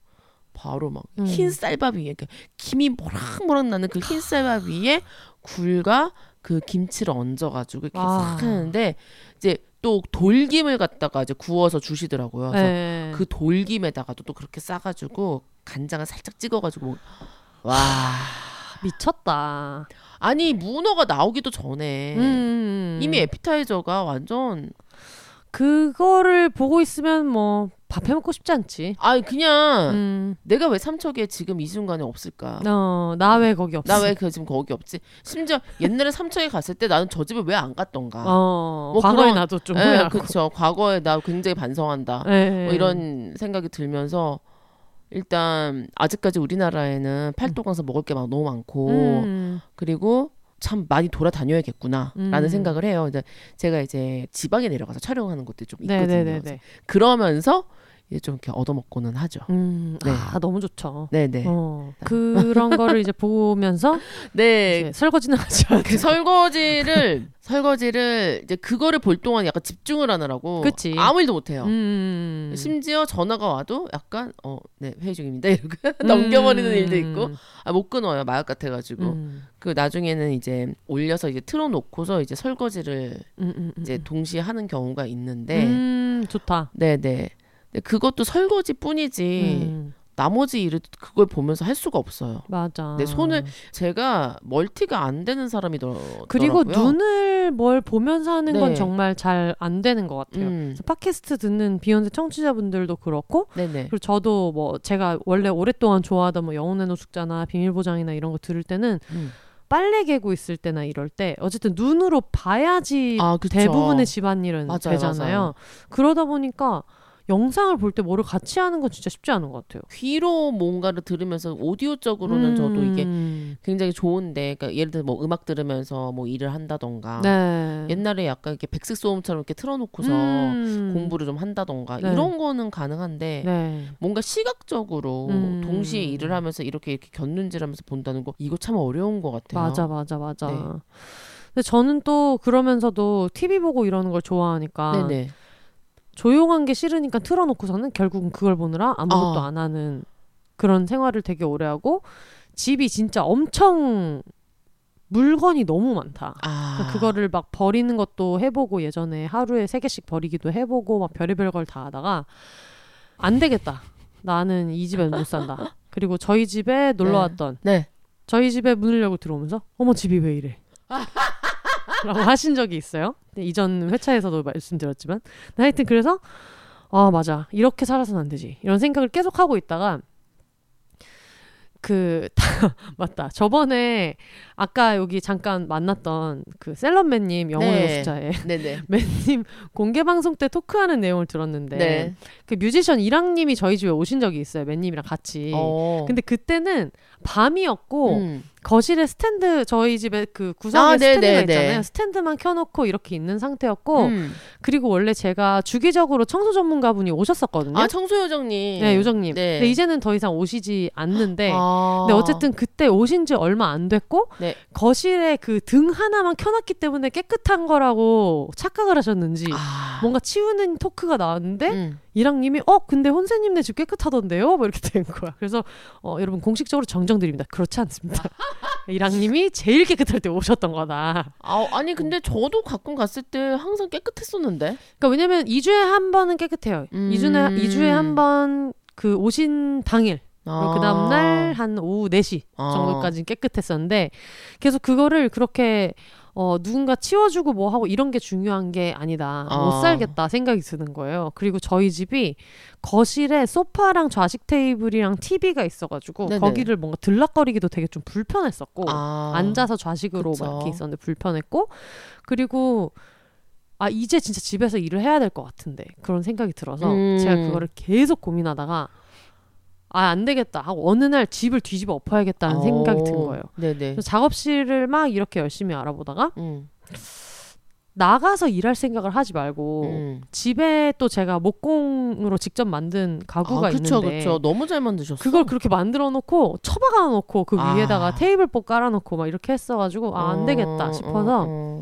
바로 막 음. 흰 쌀밥 위에 김이 모락모락 나는 그 흰 쌀밥 위에 굴과 그 김치를 얹어가지고 이렇게 아. 싹 하는데 이제 또 돌김을 갖다가 이제 구워서 주시더라고요. 그래서 네. 그 돌김에다가도 또 그렇게 싸가지고 간장을 살짝 찍어가지고 와 미쳤다. 아니 문어가 나오기도 전에 음. 이미 에피타이저가 완전 그거를 보고 있으면 뭐 밥 해먹고 싶지 않지. 아 그냥 음, 내가 왜 삼척에 지금 이 순간에 없을까? 어, 나 왜 거기 없어? 나왜 그 지금 거기 없지? 심지어 옛날에 삼척에 갔을 때 나는 저 집에 왜 안 갔던가? 어, 뭐 과거에 그런- 나도 좀 예. 그렇죠. 과거에 나 굉장히 반성한다. 예, 뭐 이런 생각이 들면서 일단 아직까지 우리나라에는 팔도강서 먹을 게 막 너무 많고 음, 그리고 참 많이 돌아다녀야겠구나라는 음. 생각을 해요. 이제 제가 이제 지방에 내려가서 촬영하는 것들이 좀 있거든요. 네네네네. 그러면서 좀 이렇게 얻어먹고는 하죠. 음, 네. 아 너무 좋죠. 네네. 어, 그런 [LAUGHS] 거를 이제 보면서 네. 설거지는 하지 않그 설거지를 설거지를 이제 그거를 볼 동안 약간 집중을 하느라고 그치. 아무 일도 못 해요. 음, 심지어 전화가 와도 약간 어네 회의 중입니다 이러고 [LAUGHS] 넘겨버리는 일도 있고 아, 못 끊어요 마약 같아가지고 음, 그 나중에는 이제 올려서 이제 틀어놓고서 이제 설거지를 음, 음, 음, 이제 음. 동시에 하는 경우가 있는데 음, 좋다. 네네 근데 그것도 설거지뿐이지 음, 나머지 일을 그걸 보면서 할 수가 없어요. 맞아. 내 손을 제가 멀티가 안 되는 사람이더라고요. 그리고 눈을 뭘 보면서 하는 건 네. 정말 잘 안 되는 것 같아요. 음, 그래서 팟캐스트 듣는 비욘세 청취자분들도 그렇고 네네 그리고 저도 뭐 제가 원래 오랫동안 좋아하던 뭐 영혼의 노숙자나 비밀보장이나 이런 거 들을 때는 음. 빨래 개고 있을 때나 이럴 때 어쨌든 눈으로 봐야지 아. 대부분의 집안일은 맞아요, 되잖아요. 맞아요. 그러다 보니까 영상을 볼 때 뭐를 같이 하는 건 진짜 쉽지 않은 것 같아요. 귀로 뭔가를 들으면서 오디오적으로는 저도 이게 음. 굉장히 좋은데 그러니까 예를 들어 뭐 음악 들으면서 뭐 일을 한다던가 네. 옛날에 약간 이렇게 백색 소음처럼 이렇게 틀어놓고서 음. 공부를 좀 한다던가 네. 이런 거는 가능한데 네. 뭔가 시각적으로 음. 동시에 일을 하면서 이렇게 이렇게 곁눈질하면서 본다는 거 이거 참 어려운 것 같아요. 맞아, 맞아, 맞아. 네. 근데 저는 또 그러면서도 TV 보고 이러는 걸 좋아하니까 네네. 조용한 게 싫으니까 틀어놓고서는 결국은 그걸 보느라 아무것도 아. 안 하는 그런 생활을 되게 오래 하고 집이 진짜 엄청 물건이 너무 많다. 아 그러니까 그거를 막 버리는 것도 해보고 예전에 하루에 세 개씩 버리기도 해보고 막 별의별 걸 다 하다가 안 되겠다. 나는 이 집에 못 산다. 그리고 저희 집에 놀러 네. 왔던 네. 저희 집에 문을 열고 들어오면서 어머 집이 왜 이래? 라고 하신 적이 있어요. 근데 이전 회차에서도 말씀드렸지만 하여튼 그래서 아 맞아 이렇게 살아서는 안 되지 이런 생각을 계속 하고 있다가 그 [LAUGHS] 맞다 저번에 아까 여기 잠깐 만났던 그 셀럽맨님 영혼의 네. [LAUGHS] 네네. [LAUGHS] 맨님 공개 방송 때 토크하는 내용을 들었는데 네. 그 뮤지션 이랑님이 저희 집에 오신 적이 있어요 맨님이랑 같이 어. 근데 그때는 밤이었고 음. 거실에 스탠드 저희 집에 그 구석에 아, 네, 스탠드가 네, 있잖아요. 네. 스탠드만 켜놓고 이렇게 있는 상태였고 음. 그리고 원래 제가 주기적으로 청소 전문가분이 오셨었거든요. 아 청소 요정님. 네, 요정님. 네. 근데 이제는 더 이상 오시지 않는데. 아. 근데 어쨌든 그때 오신 지 얼마 안 됐고 네. 거실에 그 등 하나만 켜놨기 때문에 깨끗한 거라고 착각을 하셨는지 아. 뭔가 치우는 토크가 나왔는데 음. 이랑님이 어 근데 혼세님네 집 깨끗하던데요? 뭐 이렇게 된 거야. 그래서 어, 여러분 공식적으로 정정드립니다. 그렇지 않습니다. [LAUGHS] 이랑님이 제일 깨끗할 때 오셨던 거다. 아, 아니 근데 저도 가끔 갔을 때 항상 깨끗했었는데. 그러니까 왜냐면 2주에 한 번은 깨끗해요. 음. 2주에 2주에 한 번 그 오신 당일 그리고 그 다음 날 한 오후 4시 아. 정도까지 깨끗했었는데 계속 그거를 그렇게 어 누군가 치워주고 뭐 하고 이런 게 중요한 게 아니다. 못 아. 살겠다 생각이 드는 거예요. 그리고 저희 집이 거실에 소파랑 좌식 테이블이랑 TV가 있어가지고 네네. 거기를 뭔가 들락거리기도 되게 좀 불편했었고 아. 앉아서 좌식으로 그쵸. 막 이렇게 있었는데 불편했고 그리고 아 이제 진짜 집에서 일을 해야 될 것 같은데 그런 생각이 들어서 음. 제가 그거를 계속 고민하다가 아 안 되겠다 하고 어느 날 집을 뒤집어 엎어야겠다는 생각이 든 어. 거예요. 네네. 작업실을 막 이렇게 열심히 알아보다가 음. 나가서 일할 생각을 하지 말고 음. 집에 또 제가 목공으로 직접 만든 가구가 아, 그쵸, 있는데 그쵸. 너무 잘 만드셨어. 그걸 그렇게 만들어 놓고 처박아 놓고 그 아. 위에다가 테이블복 깔아 놓고 막 이렇게 했어 가지고 아 안 되겠다 어, 싶어서 어, 어.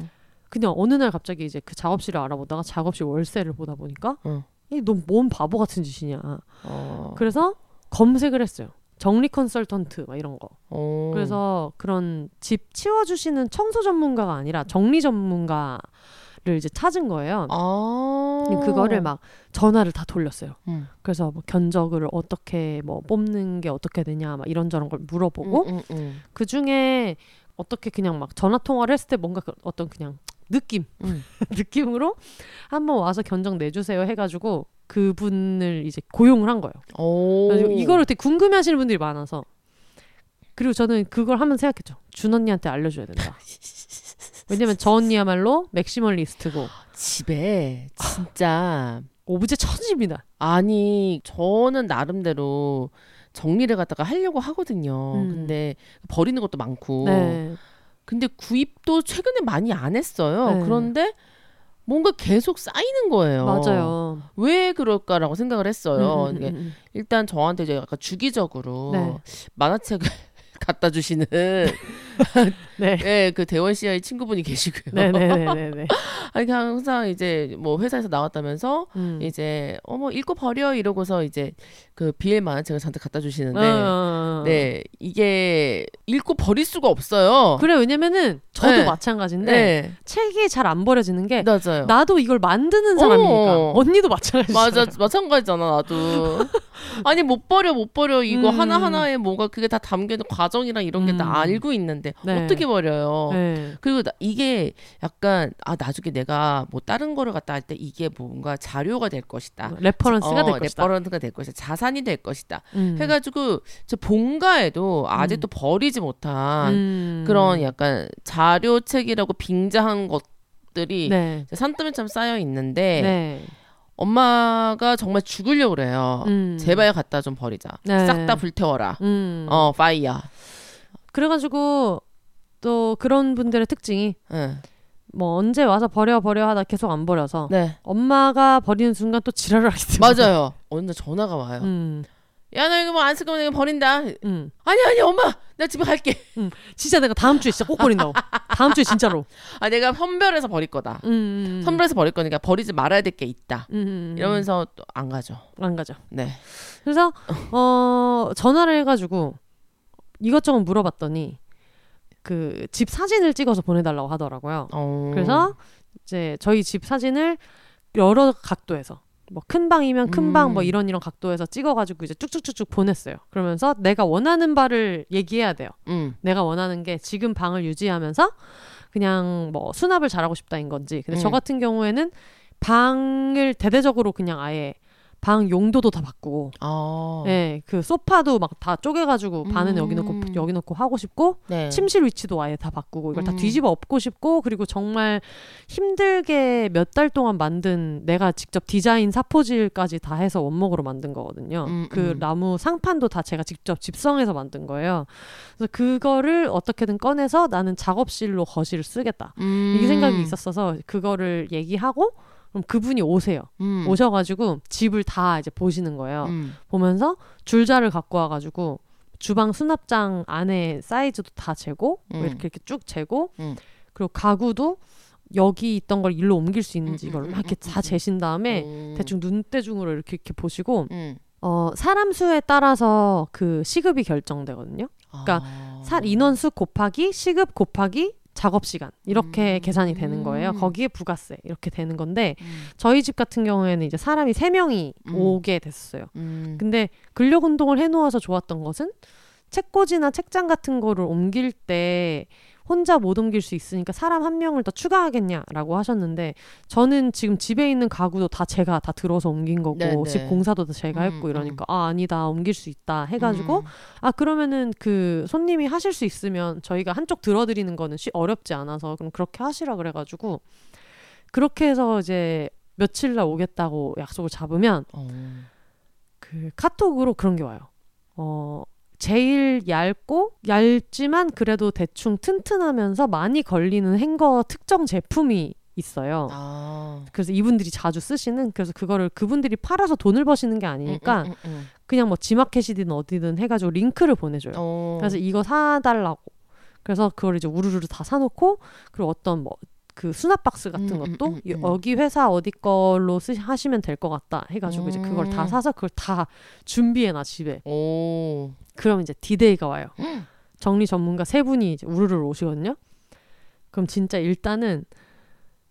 그냥 어느 날 갑자기 이제 그 작업실을 알아보다가 작업실 월세를 보다 보니까 응. 이너뭔 바보 같은 짓이냐. 어. 그래서 검색을 했어요. 정리 컨설턴트 막 이런 거. 어. 그래서 그런 집 치워주시는 청소 전문가가 아니라 정리 전문가를 이제 찾은 거예요. 아. 그거를 막 전화를 다 돌렸어요. 음. 그래서 뭐 견적을 어떻게 뭐 뽑는 게 어떻게 되냐 막 이런저런 걸 물어보고 음, 음, 음. 그 중에 어떻게 그냥 막 전화 통화를 했을 때 뭔가 그 어떤 그냥 느낌 음. [LAUGHS] 느낌으로 한번 와서 견적 내주세요 해가지고 그분을 이제 고용을 한 거예요. 이거를 되게 궁금해하시는 분들이 많아서 그리고 저는 그걸 하면 생각했죠. 준 언니한테 알려줘야 된다. [LAUGHS] 왜냐면 저 언니야말로 맥시멀리스트고 집에 진짜 오브제 천지입니다. 아니 저는 나름대로 정리를 갖다가 하려고 하거든요. 음. 근데 버리는 것도 많고. 네. 근데 구입도 최근에 많이 안 했어요. 네. 그런데 뭔가 계속 쌓이는 거예요. 맞아요. 왜 그럴까라고 생각을 했어요. 음, 음, 음, 음. 일단 저한테 이제 약간 주기적으로 네. 만화책을 [LAUGHS] 갖다 주시는 [LAUGHS] 네. 예, [LAUGHS] 그 대원 씨의 친구분이 계시고요. 네네네네. [LAUGHS] 아니 그냥 항상 이제 뭐 회사에서 나왔다면서 음. 이제 어머 읽고 버려 이러고서 이제 그 비엘 만화책을 저한테 갖다 주시는데 어. 네 이게 읽고 버릴 수가 없어요. 그래 왜냐면은 저도 네. 마찬가지인데 네, 책이 잘 안 버려지는 게 맞아요. 나도 이걸 만드는 사람이니까 어. 언니도 마찬가지잖아. 맞아 마찬가지잖아 나도 [LAUGHS] 아니 못 버려 못 버려 이거 음. 하나 하나에 뭐가 그게 다 담겨 있는 과정이랑 이런 게다 음. 알고 있는데 네. 어떻게 버려요? 네. 그리고 나- 이게 약간 아 나중에 내가 뭐 다른 거를 갖다 할 때 이게 뭔가 자료가 될 것이다. reference가 어, 될 것이다. reference가 될 것이다. 자산이 될 것이다. 음. 해가지고 저 본가에도 아직도 버리지 못한 음. 그런 약간 자료책이라고 빙자한 것들이 네. 산더미처럼 쌓여 있는데 네. 엄마가 정말 죽으려고 그래요. 음. 제발 갖다 좀 버리자. 네. 싹다 불태워라. 음. 어 파이야. 그래가지고 또 그런 분들의 특징이 응. 뭐 언제 와서 버려 버려 하다 계속 안 버려서 네 엄마가 버리는 순간 또 지랄을 하기 때문에 맞아요. 어느 날 전화가 와요. 음. 야나 이거 뭐 안 쓸 거면 이거 버린다. 음. 아니 아니 엄마 나 집에 갈게. 진짜 내가 다음 주에 진짜 꼭 버린다고. 다음 주에 진짜로. 아 내가 선별해서 버릴 거다. 음, 음. 선별해서 버릴 거니까 버리지 말아야 될 게 있다. 음, 음, 음. 이러면서 또 안 가죠. 안 가죠. 네. 그래서 어 전화를 해가지고 이것저것 물어봤더니 그 집 사진을 찍어서 보내달라고 하더라고요. 어. 그래서 이제 저희 집 사진을 여러 각도에서 뭐 큰 방이면 큰 방뭐 음. 이런 이런 각도에서 찍어가지고 이제 쭉쭉쭉쭉 보냈어요. 그러면서 내가 원하는 바를 얘기해야 돼요. 음. 내가 원하는 게 지금 방을 유지하면서 그냥 뭐 수납을 잘하고 싶다인 건지. 근데 저 음. 같은 경우에는 방을 대대적으로 그냥 아예 방 용도도 다 바꾸고, 어. 예, 그 소파도 막 다 쪼개가지고 반은 여기 놓고 음. 여기 놓고 하고 싶고, 네. 침실 위치도 아예 다 바꾸고 이걸 다 음. 뒤집어 엎고 싶고 그리고 정말 힘들게 몇 달 동안 만든 내가 직접 디자인 사포질까지 다 해서 원목으로 만든 거거든요. 음, 그 음. 나무 상판도 다 제가 직접 집성해서 만든 거예요. 그래서 그거를 어떻게든 꺼내서 나는 작업실로 거실을 쓰겠다. 음. 이 생각이 있었어서 그거를 얘기하고 그럼 그분이 오세요. 음. 오셔가지고 집을 다 이제 보시는 거예요. 음. 보면서 줄자를 갖고 와가지고 주방 수납장 안에 사이즈도 다 재고 뭐 음. 이렇게 이렇게 쭉 재고 음. 그리고 가구도 여기 있던 걸 일로 옮길 수 있는지 음, 이걸 음, 막 이렇게 음, 다 음, 재신 다음에 음. 대충 눈대중으로 이렇게 이렇게 보시고 음. 어 사람 수에 따라서 그 시급이 결정되거든요. 그러니까 아. 사 인원수 곱하기 시급 곱하기 작업 시간 이렇게 음. 계산이 되는 거예요. 음. 거기에 부가세 이렇게 되는 건데 음. 저희 집 같은 경우에는 이제 사람이 세 명이 음. 오게 됐어요. 음. 근데 근력 운동을 해 놓아서 좋았던 것은 책꽂이나 책장 같은 거를 옮길 때 혼자 못 옮길 수 있으니까 사람 한 명을 더 추가하겠냐라고 하셨는데 저는 지금 집에 있는 가구도 다 제가 다 들어서 옮긴 거고 네, 네. 집 공사도 다 제가 음, 했고 이러니까 아 아니다 옮길 수 있다 해가지고 음. 아 그러면은 그 손님이 하실 수 있으면 저희가 한쪽 들어드리는 거는 쉬, 어렵지 않아서 그럼 그렇게 하시라 그래가지고 그렇게 해서 이제 며칠 날 오겠다고 약속을 잡으면 어. 그 카톡으로 그런 게 와요. 어, 제일 얇고 얇지만 그래도 대충 튼튼하면서 많이 걸리는 행거 특정 제품이 있어요. 아. 그래서 이분들이 자주 쓰시는 그래서 그거를 그분들이 팔아서 돈을 버시는 게 아니니까 음, 음, 음, 음. 그냥 뭐 지마켓이든 어디든 해가지고 링크를 보내줘요. 어. 그래서 이거 사달라고. 그래서 그걸 이제 우르르 다 사놓고 그리고 어떤 뭐 그 수납 박스 같은 음, 음, 것도. 여기 회사 어디 걸로 쓰 하시면 될 것 같다 해가지고 이제 그걸 다 음. 사서 그걸 다 준비해놔 집에. 오. 그럼 이제 디데이가 와요. 정리 전문가 세 분이 이제 우르르 오시거든요. 그럼 진짜 일단은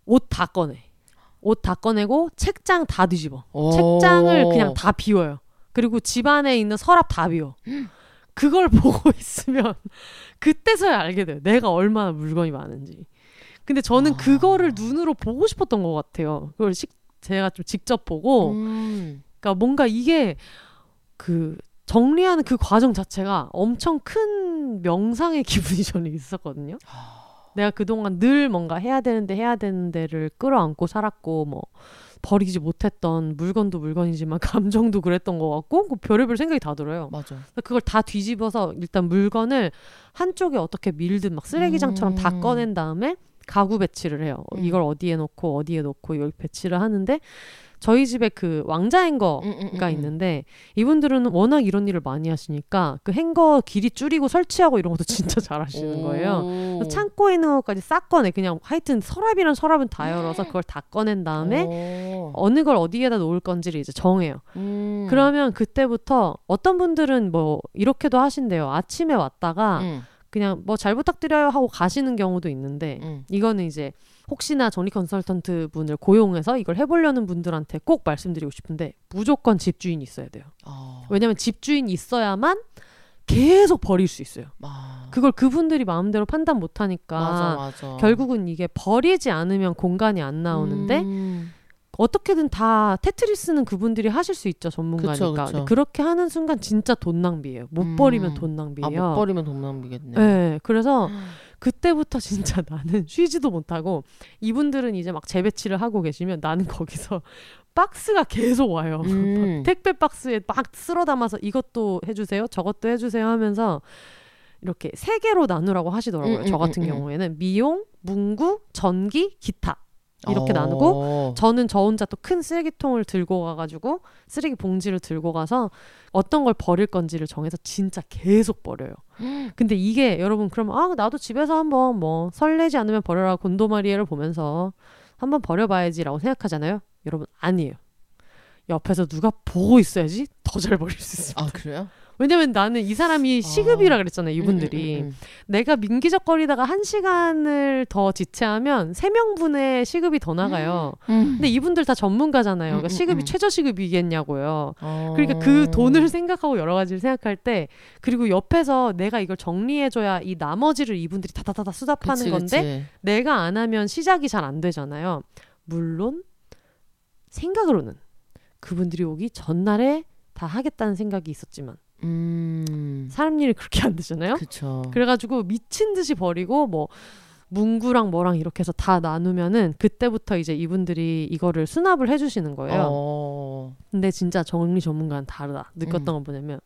옷 다 꺼내. 옷 다 꺼내고 책장 다 뒤집어. 오. 책장을 그냥 다 비워요. 그리고 집 안에 있는 서랍 다 비워. 그걸 [LAUGHS] 보고 있으면 그때서야 알게 돼요. 내가 얼마나 물건이 많은지. 근데 저는 아. 그거를 눈으로 보고 싶었던 것 같아요. 그걸 식, 제가 좀 직접 보고, 음. 그러니까 뭔가 이게 그 정리하는 그 과정 자체가 엄청 큰 명상의 [LAUGHS] 기분이 저는 있었거든요. 내가 그동안 늘 뭔가 해야 되는데 해야 되는 데를 끌어안고 살았고 뭐 버리지 못했던 물건도 물건이지만 [LAUGHS] 감정도 그랬던 것 같고 그 별의별 생각이 다 들어요. 맞아. 그걸 다 뒤집어서 일단 물건을 한쪽에 어떻게 밀든 막 쓰레기장처럼 다 음. 꺼낸 다음에 가구 배치를 해요. 음. 이걸 어디에 놓고 어디에 놓고 여기 배치를 하는데 저희 집에 그 왕자 행거 음, 음, 가 음, 음. 있는데 이분들은 워낙 이런 일을 많이 하시니까 그 행거 길이 줄이고 설치하고 이런 것도 진짜 잘 하시는 거예요. 오. 그래서 창고에 있는 것까지 싹 꺼내 그냥 하여튼 서랍이란 서랍은 다 열어서 그걸 다 꺼낸 다음에 오. 어느 걸 어디에다 놓을 건지를 이제 정해요. 음. 그러면 그때부터 어떤 분들은 뭐 이렇게도 하신대요. 아침에 왔다가 음. 그냥 뭐 잘 부탁드려요 하고 가시는 경우도 있는데 음. 이거는 이제 혹시나 정리 컨설턴트 분을 고용해서 이걸 해보려는 분들한테 꼭 말씀드리고 싶은데 무조건 집주인이 있어야 돼요. 아. 왜냐면 집주인이 있어야만 계속 버릴 수 있어요. 아. 그걸 그분들이 마음대로 판단 못 하니까 맞아 맞아. 결국은 이게 버리지 않으면 공간이 안 나오는데 음. 어떻게든 다 테트리스는 그분들이 하실 수 있죠 전문가니까 그쵸, 그쵸. 그렇게 하는 순간 진짜 돈 낭비예요 못 음. 버리면 돈 아, 낭비예요 못 버리면 돈 낭비겠네. 네, 그래서 그때부터 [LAUGHS] 진짜 나는 쉬지도 못하고 이분들은 이제 막 재배치를 하고 계시면 나는 거기서 [LAUGHS] 박스가 계속 와요 음. [LAUGHS] 택배 박스에 막 쓸어 담아서 이것도 해주세요 저것도 해주세요 하면서 이렇게 세 개로 나누라고 하시더라고요 음, 저 음, 같은 음, 음. 경우에는 미용 문구 전기 기타 이렇게 어. 나누고 저는 저 혼자 또 큰 쓰레기통을 들고 가가지고 쓰레기 봉지를 들고 가서 어떤 걸 버릴 건지를 정해서 진짜 계속 버려요. 근데 이게 여러분 그러면 아 나도 집에서 한번 뭐 설레지 않으면 버려라 곤도마리에를 보면서 한번 버려봐야지라고 생각하잖아요. 여러분 아니에요. 옆에서 누가 보고 있어야지 더 잘 버릴 수 있어요. 아 그래요? 왜냐면 나는 이 사람이 시급이라 그랬잖아요. 이분들이. 음, 음, 음, 내가 민기적거리다가 한 시간을 더 지체하면 세 명분의 시급이 더 나가요. 음. 근데 이분들 다 전문가잖아요. 그러니까 음, 음, 시급이 음. 최저 시급이겠냐고요. 어. 그러니까 그 돈을 생각하고 여러 가지를 생각할 때 그리고 옆에서 내가 이걸 정리해줘야 이 나머지를 이분들이 다다다다 수답하는 그치, 건데 그치. 내가 안 하면 시작이 잘 안 되잖아요. 물론 생각으로는 그분들이 오기 전날에 다 하겠다는 생각이 있었지만 음. 사람 일이 그렇게 안 되잖아요. 그쵸. 그래가지고 미친 듯이 버리고 뭐 문구랑 뭐랑 이렇게 해서 다 나누면은 그때부터 이제 이분들이 이거를 수납을 해주시는 거예요. 어. 근데 진짜 정리 전문가는 다르다. 느꼈던 음. 건 뭐냐면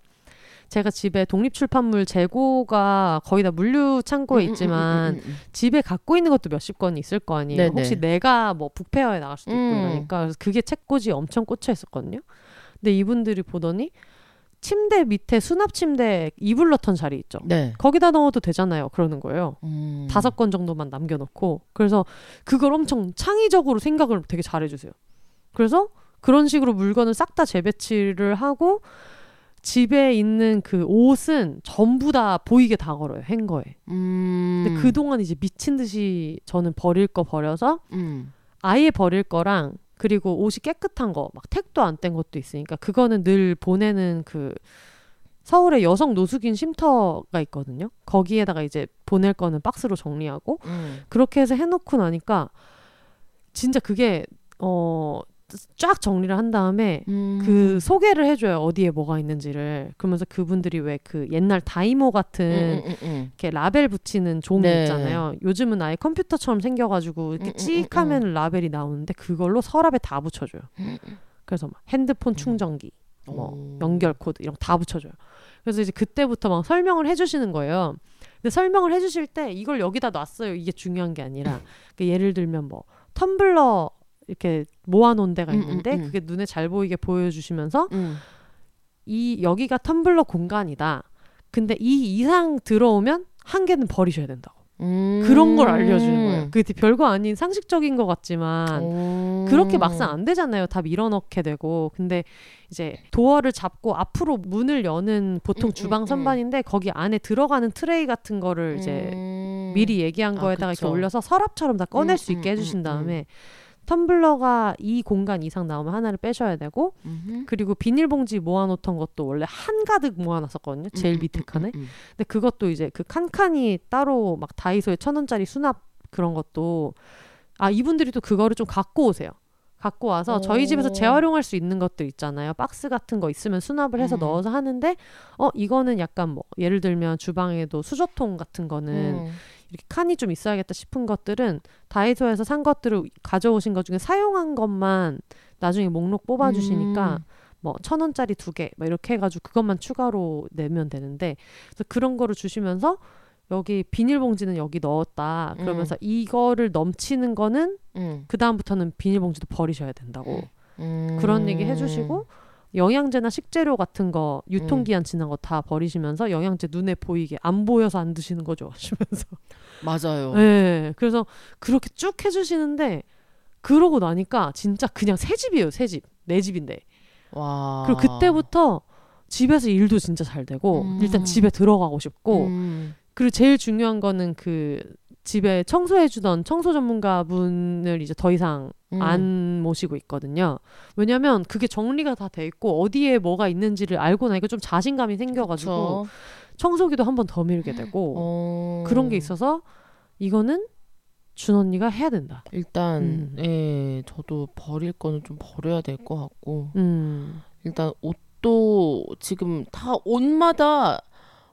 제가 집에 독립출판물 재고가 거의 다 물류 창고에 음, 음, 있지만 음, 음, 음. 집에 갖고 있는 것도 몇십 건 있을 거 아니에요. 네네. 혹시 내가 뭐 북페어에 나갈 수도 있고 그래서 그게 책꽂이 엄청 꽂혀 있었거든요. 근데 이분들이 보더니 침대 밑에 수납 침대 이불 넣던 자리 있죠. 네. 거기다 넣어도 되잖아요. 그러는 거예요. 음. 다섯 건 정도만 남겨놓고 그래서 그걸 엄청 창의적으로 생각을 되게 잘해주세요. 그래서 그런 식으로 물건을 싹 다 재배치를 하고 집에 있는 그 옷은 전부 다 보이게 다 걸어요 행거에. 음. 근데 그 동안 이제 미친 듯이 저는 버릴 거 버려서 음. 아예 버릴 거랑 그리고 옷이 깨끗한 거 막 택도 안 뗀 것도 있으니까 그거는 늘 보내는 그 서울에 여성 노숙인 쉼터가 있거든요. 거기에다가 이제 보낼 거는 박스로 정리하고 음. 그렇게 해서 해놓고 나니까 진짜 그게 어 쫙 정리를 한 다음에 음. 그 소개를 해줘요 어디에 뭐가 있는지를 그러면서 그분들이 왜 그 옛날 Dymo 같은 음, 음, 음, 이렇게 라벨 붙이는 종이 네. 있잖아요 요즘은 아예 컴퓨터처럼 생겨가지고 이렇게 음, 음, 찍 하면 라벨이 나오는데 그걸로 서랍에 다 붙여줘요 음. 그래서 막 핸드폰 충전기 뭐 오. 연결 코드 이런 거 다 붙여줘요. 그래서 이제 그때부터 막 설명을 해주시는 거예요. 근데 설명을 해주실 때 이걸 여기다 놨어요. 이게 중요한 게 아니라 [LAUGHS] 그 예를 들면 뭐 텀블러 이렇게 모아놓은 데가 음, 있는데 음, 음. 그게 눈에 잘 보이게 보여주시면서 음. 이 여기가 텀블러 공간이다. 근데 이 이상 들어오면 한 개는 버리셔야 된다고. 음. 그런 걸 알려주는 거예요. 그게 되게 별거 아닌 상식적인 것 같지만 오. 그렇게 막상 안 되잖아요. 다 밀어넣게 되고. 근데 이제 도어를 잡고 앞으로 문을 여는 보통 음, 주방 음, 선반인데 거기 안에 들어가는 트레이 같은 거를 이제 음. 미리 얘기한 아, 거에다가 이렇게 그쵸. 올려서 서랍처럼 다 꺼낼 음, 수 있게 음, 해주신 음, 다음에 텀블러가 이 공간 이상 나오면 하나를 빼셔야 되고 음흠. 그리고 비닐봉지 모아놓던 것도 원래 한 가득 모아놨었거든요. 제일 음, 밑에 음, 칸에. 음, 음. 근데 그것도 이제 그 칸칸이 따로 막 다이소에 천 원짜리 수납 그런 것도 아 이분들이 또 그거를 좀 갖고 오세요. 갖고 와서 저희 집에서 오. 재활용할 수 있는 것들 있잖아요. 박스 같은 거 있으면 수납을 해서 음. 넣어서 하는데 어 이거는 약간 뭐 예를 들면 주방에도 수저통 같은 거는 음. 이렇게 칸이 좀 있어야겠다 싶은 것들은 다이소에서 산 것들을 가져오신 것 중에 사용한 것만 나중에 목록 뽑아주시니까 음. 뭐천 원짜리 두 개, 막 이렇게 해가지고 그것만 추가로 내면 되는데 그래서 그런 거를 주시면서 여기 비닐봉지는 여기 넣었다. 그러면서 이거를 넘치는 거는 음. 그 다음부터는 비닐봉지도 버리셔야 된다고 음. 그런 얘기 해주시고 영양제나 식재료 같은 거 유통기한 지난 거 다 버리시면서 영양제 눈에 보이게 안 보여서 안 드시는 거죠 하시면서 [LAUGHS] 맞아요. 네 그래서 그렇게 쭉 해주시는데 그러고 나니까 진짜 그냥 새 집이에요 새 집 내 집인데 와. 그리고 그때부터 집에서 일도 진짜 잘 되고 음. 일단 집에 들어가고 싶고 음. 그리고 제일 중요한 거는 그 집에 청소해주던 청소 전문가분을 이제 더 이상 음. 안 모시고 있거든요. 왜냐면 그게 정리가 다 돼 있고 어디에 뭐가 있는지를 알고 나니까 좀 자신감이 생겨가지고 그쵸. 청소기도 한 번 더 밀게 되고 어. 그런 게 있어서 이거는 준 언니가 해야 된다. 일단 음. 예, 저도 버릴 거는 좀 버려야 될 것 같고 음. 일단 옷도 지금 다 옷마다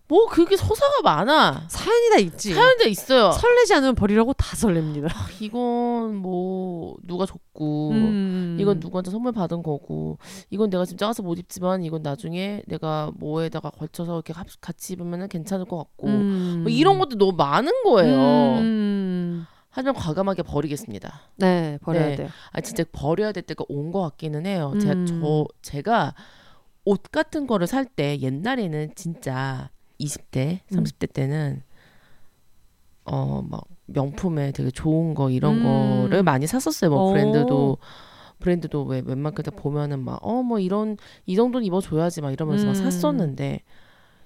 뭐 그게 서사가 많아. 사연이 다 있지. 사연도 있어요. 설레지 않으면 버리라고 다 설렙니다. 아, 이건 뭐 누가 줬고 음. 이건 누구한테 선물 받은 거고 이건 내가 지금 작아서 못 입지만 이건 나중에 내가 뭐에다가 걸쳐서 이렇게 합- 같이 입으면 괜찮을 것 같고 음. 뭐 이런 것도 너무 많은 거예요. 음. 하지만 과감하게 버리겠습니다. 네, 버려야 네. 돼요. 아 진짜 버려야 될 때가 온 것 같기는 해요. 음. 제가 저 제가 옷 같은 거를 살 때 옛날에는 진짜 20대, 음. 30대 때는 어 막 명품에 되게 좋은 거 이런 음. 거를 많이 샀었어요. 뭐 오. 브랜드도 브랜드도 왜 웬만큼 다 보면은 막 어 뭐 이런 이 정도는 입어줘야지 막 이러면서 막 음. 샀었는데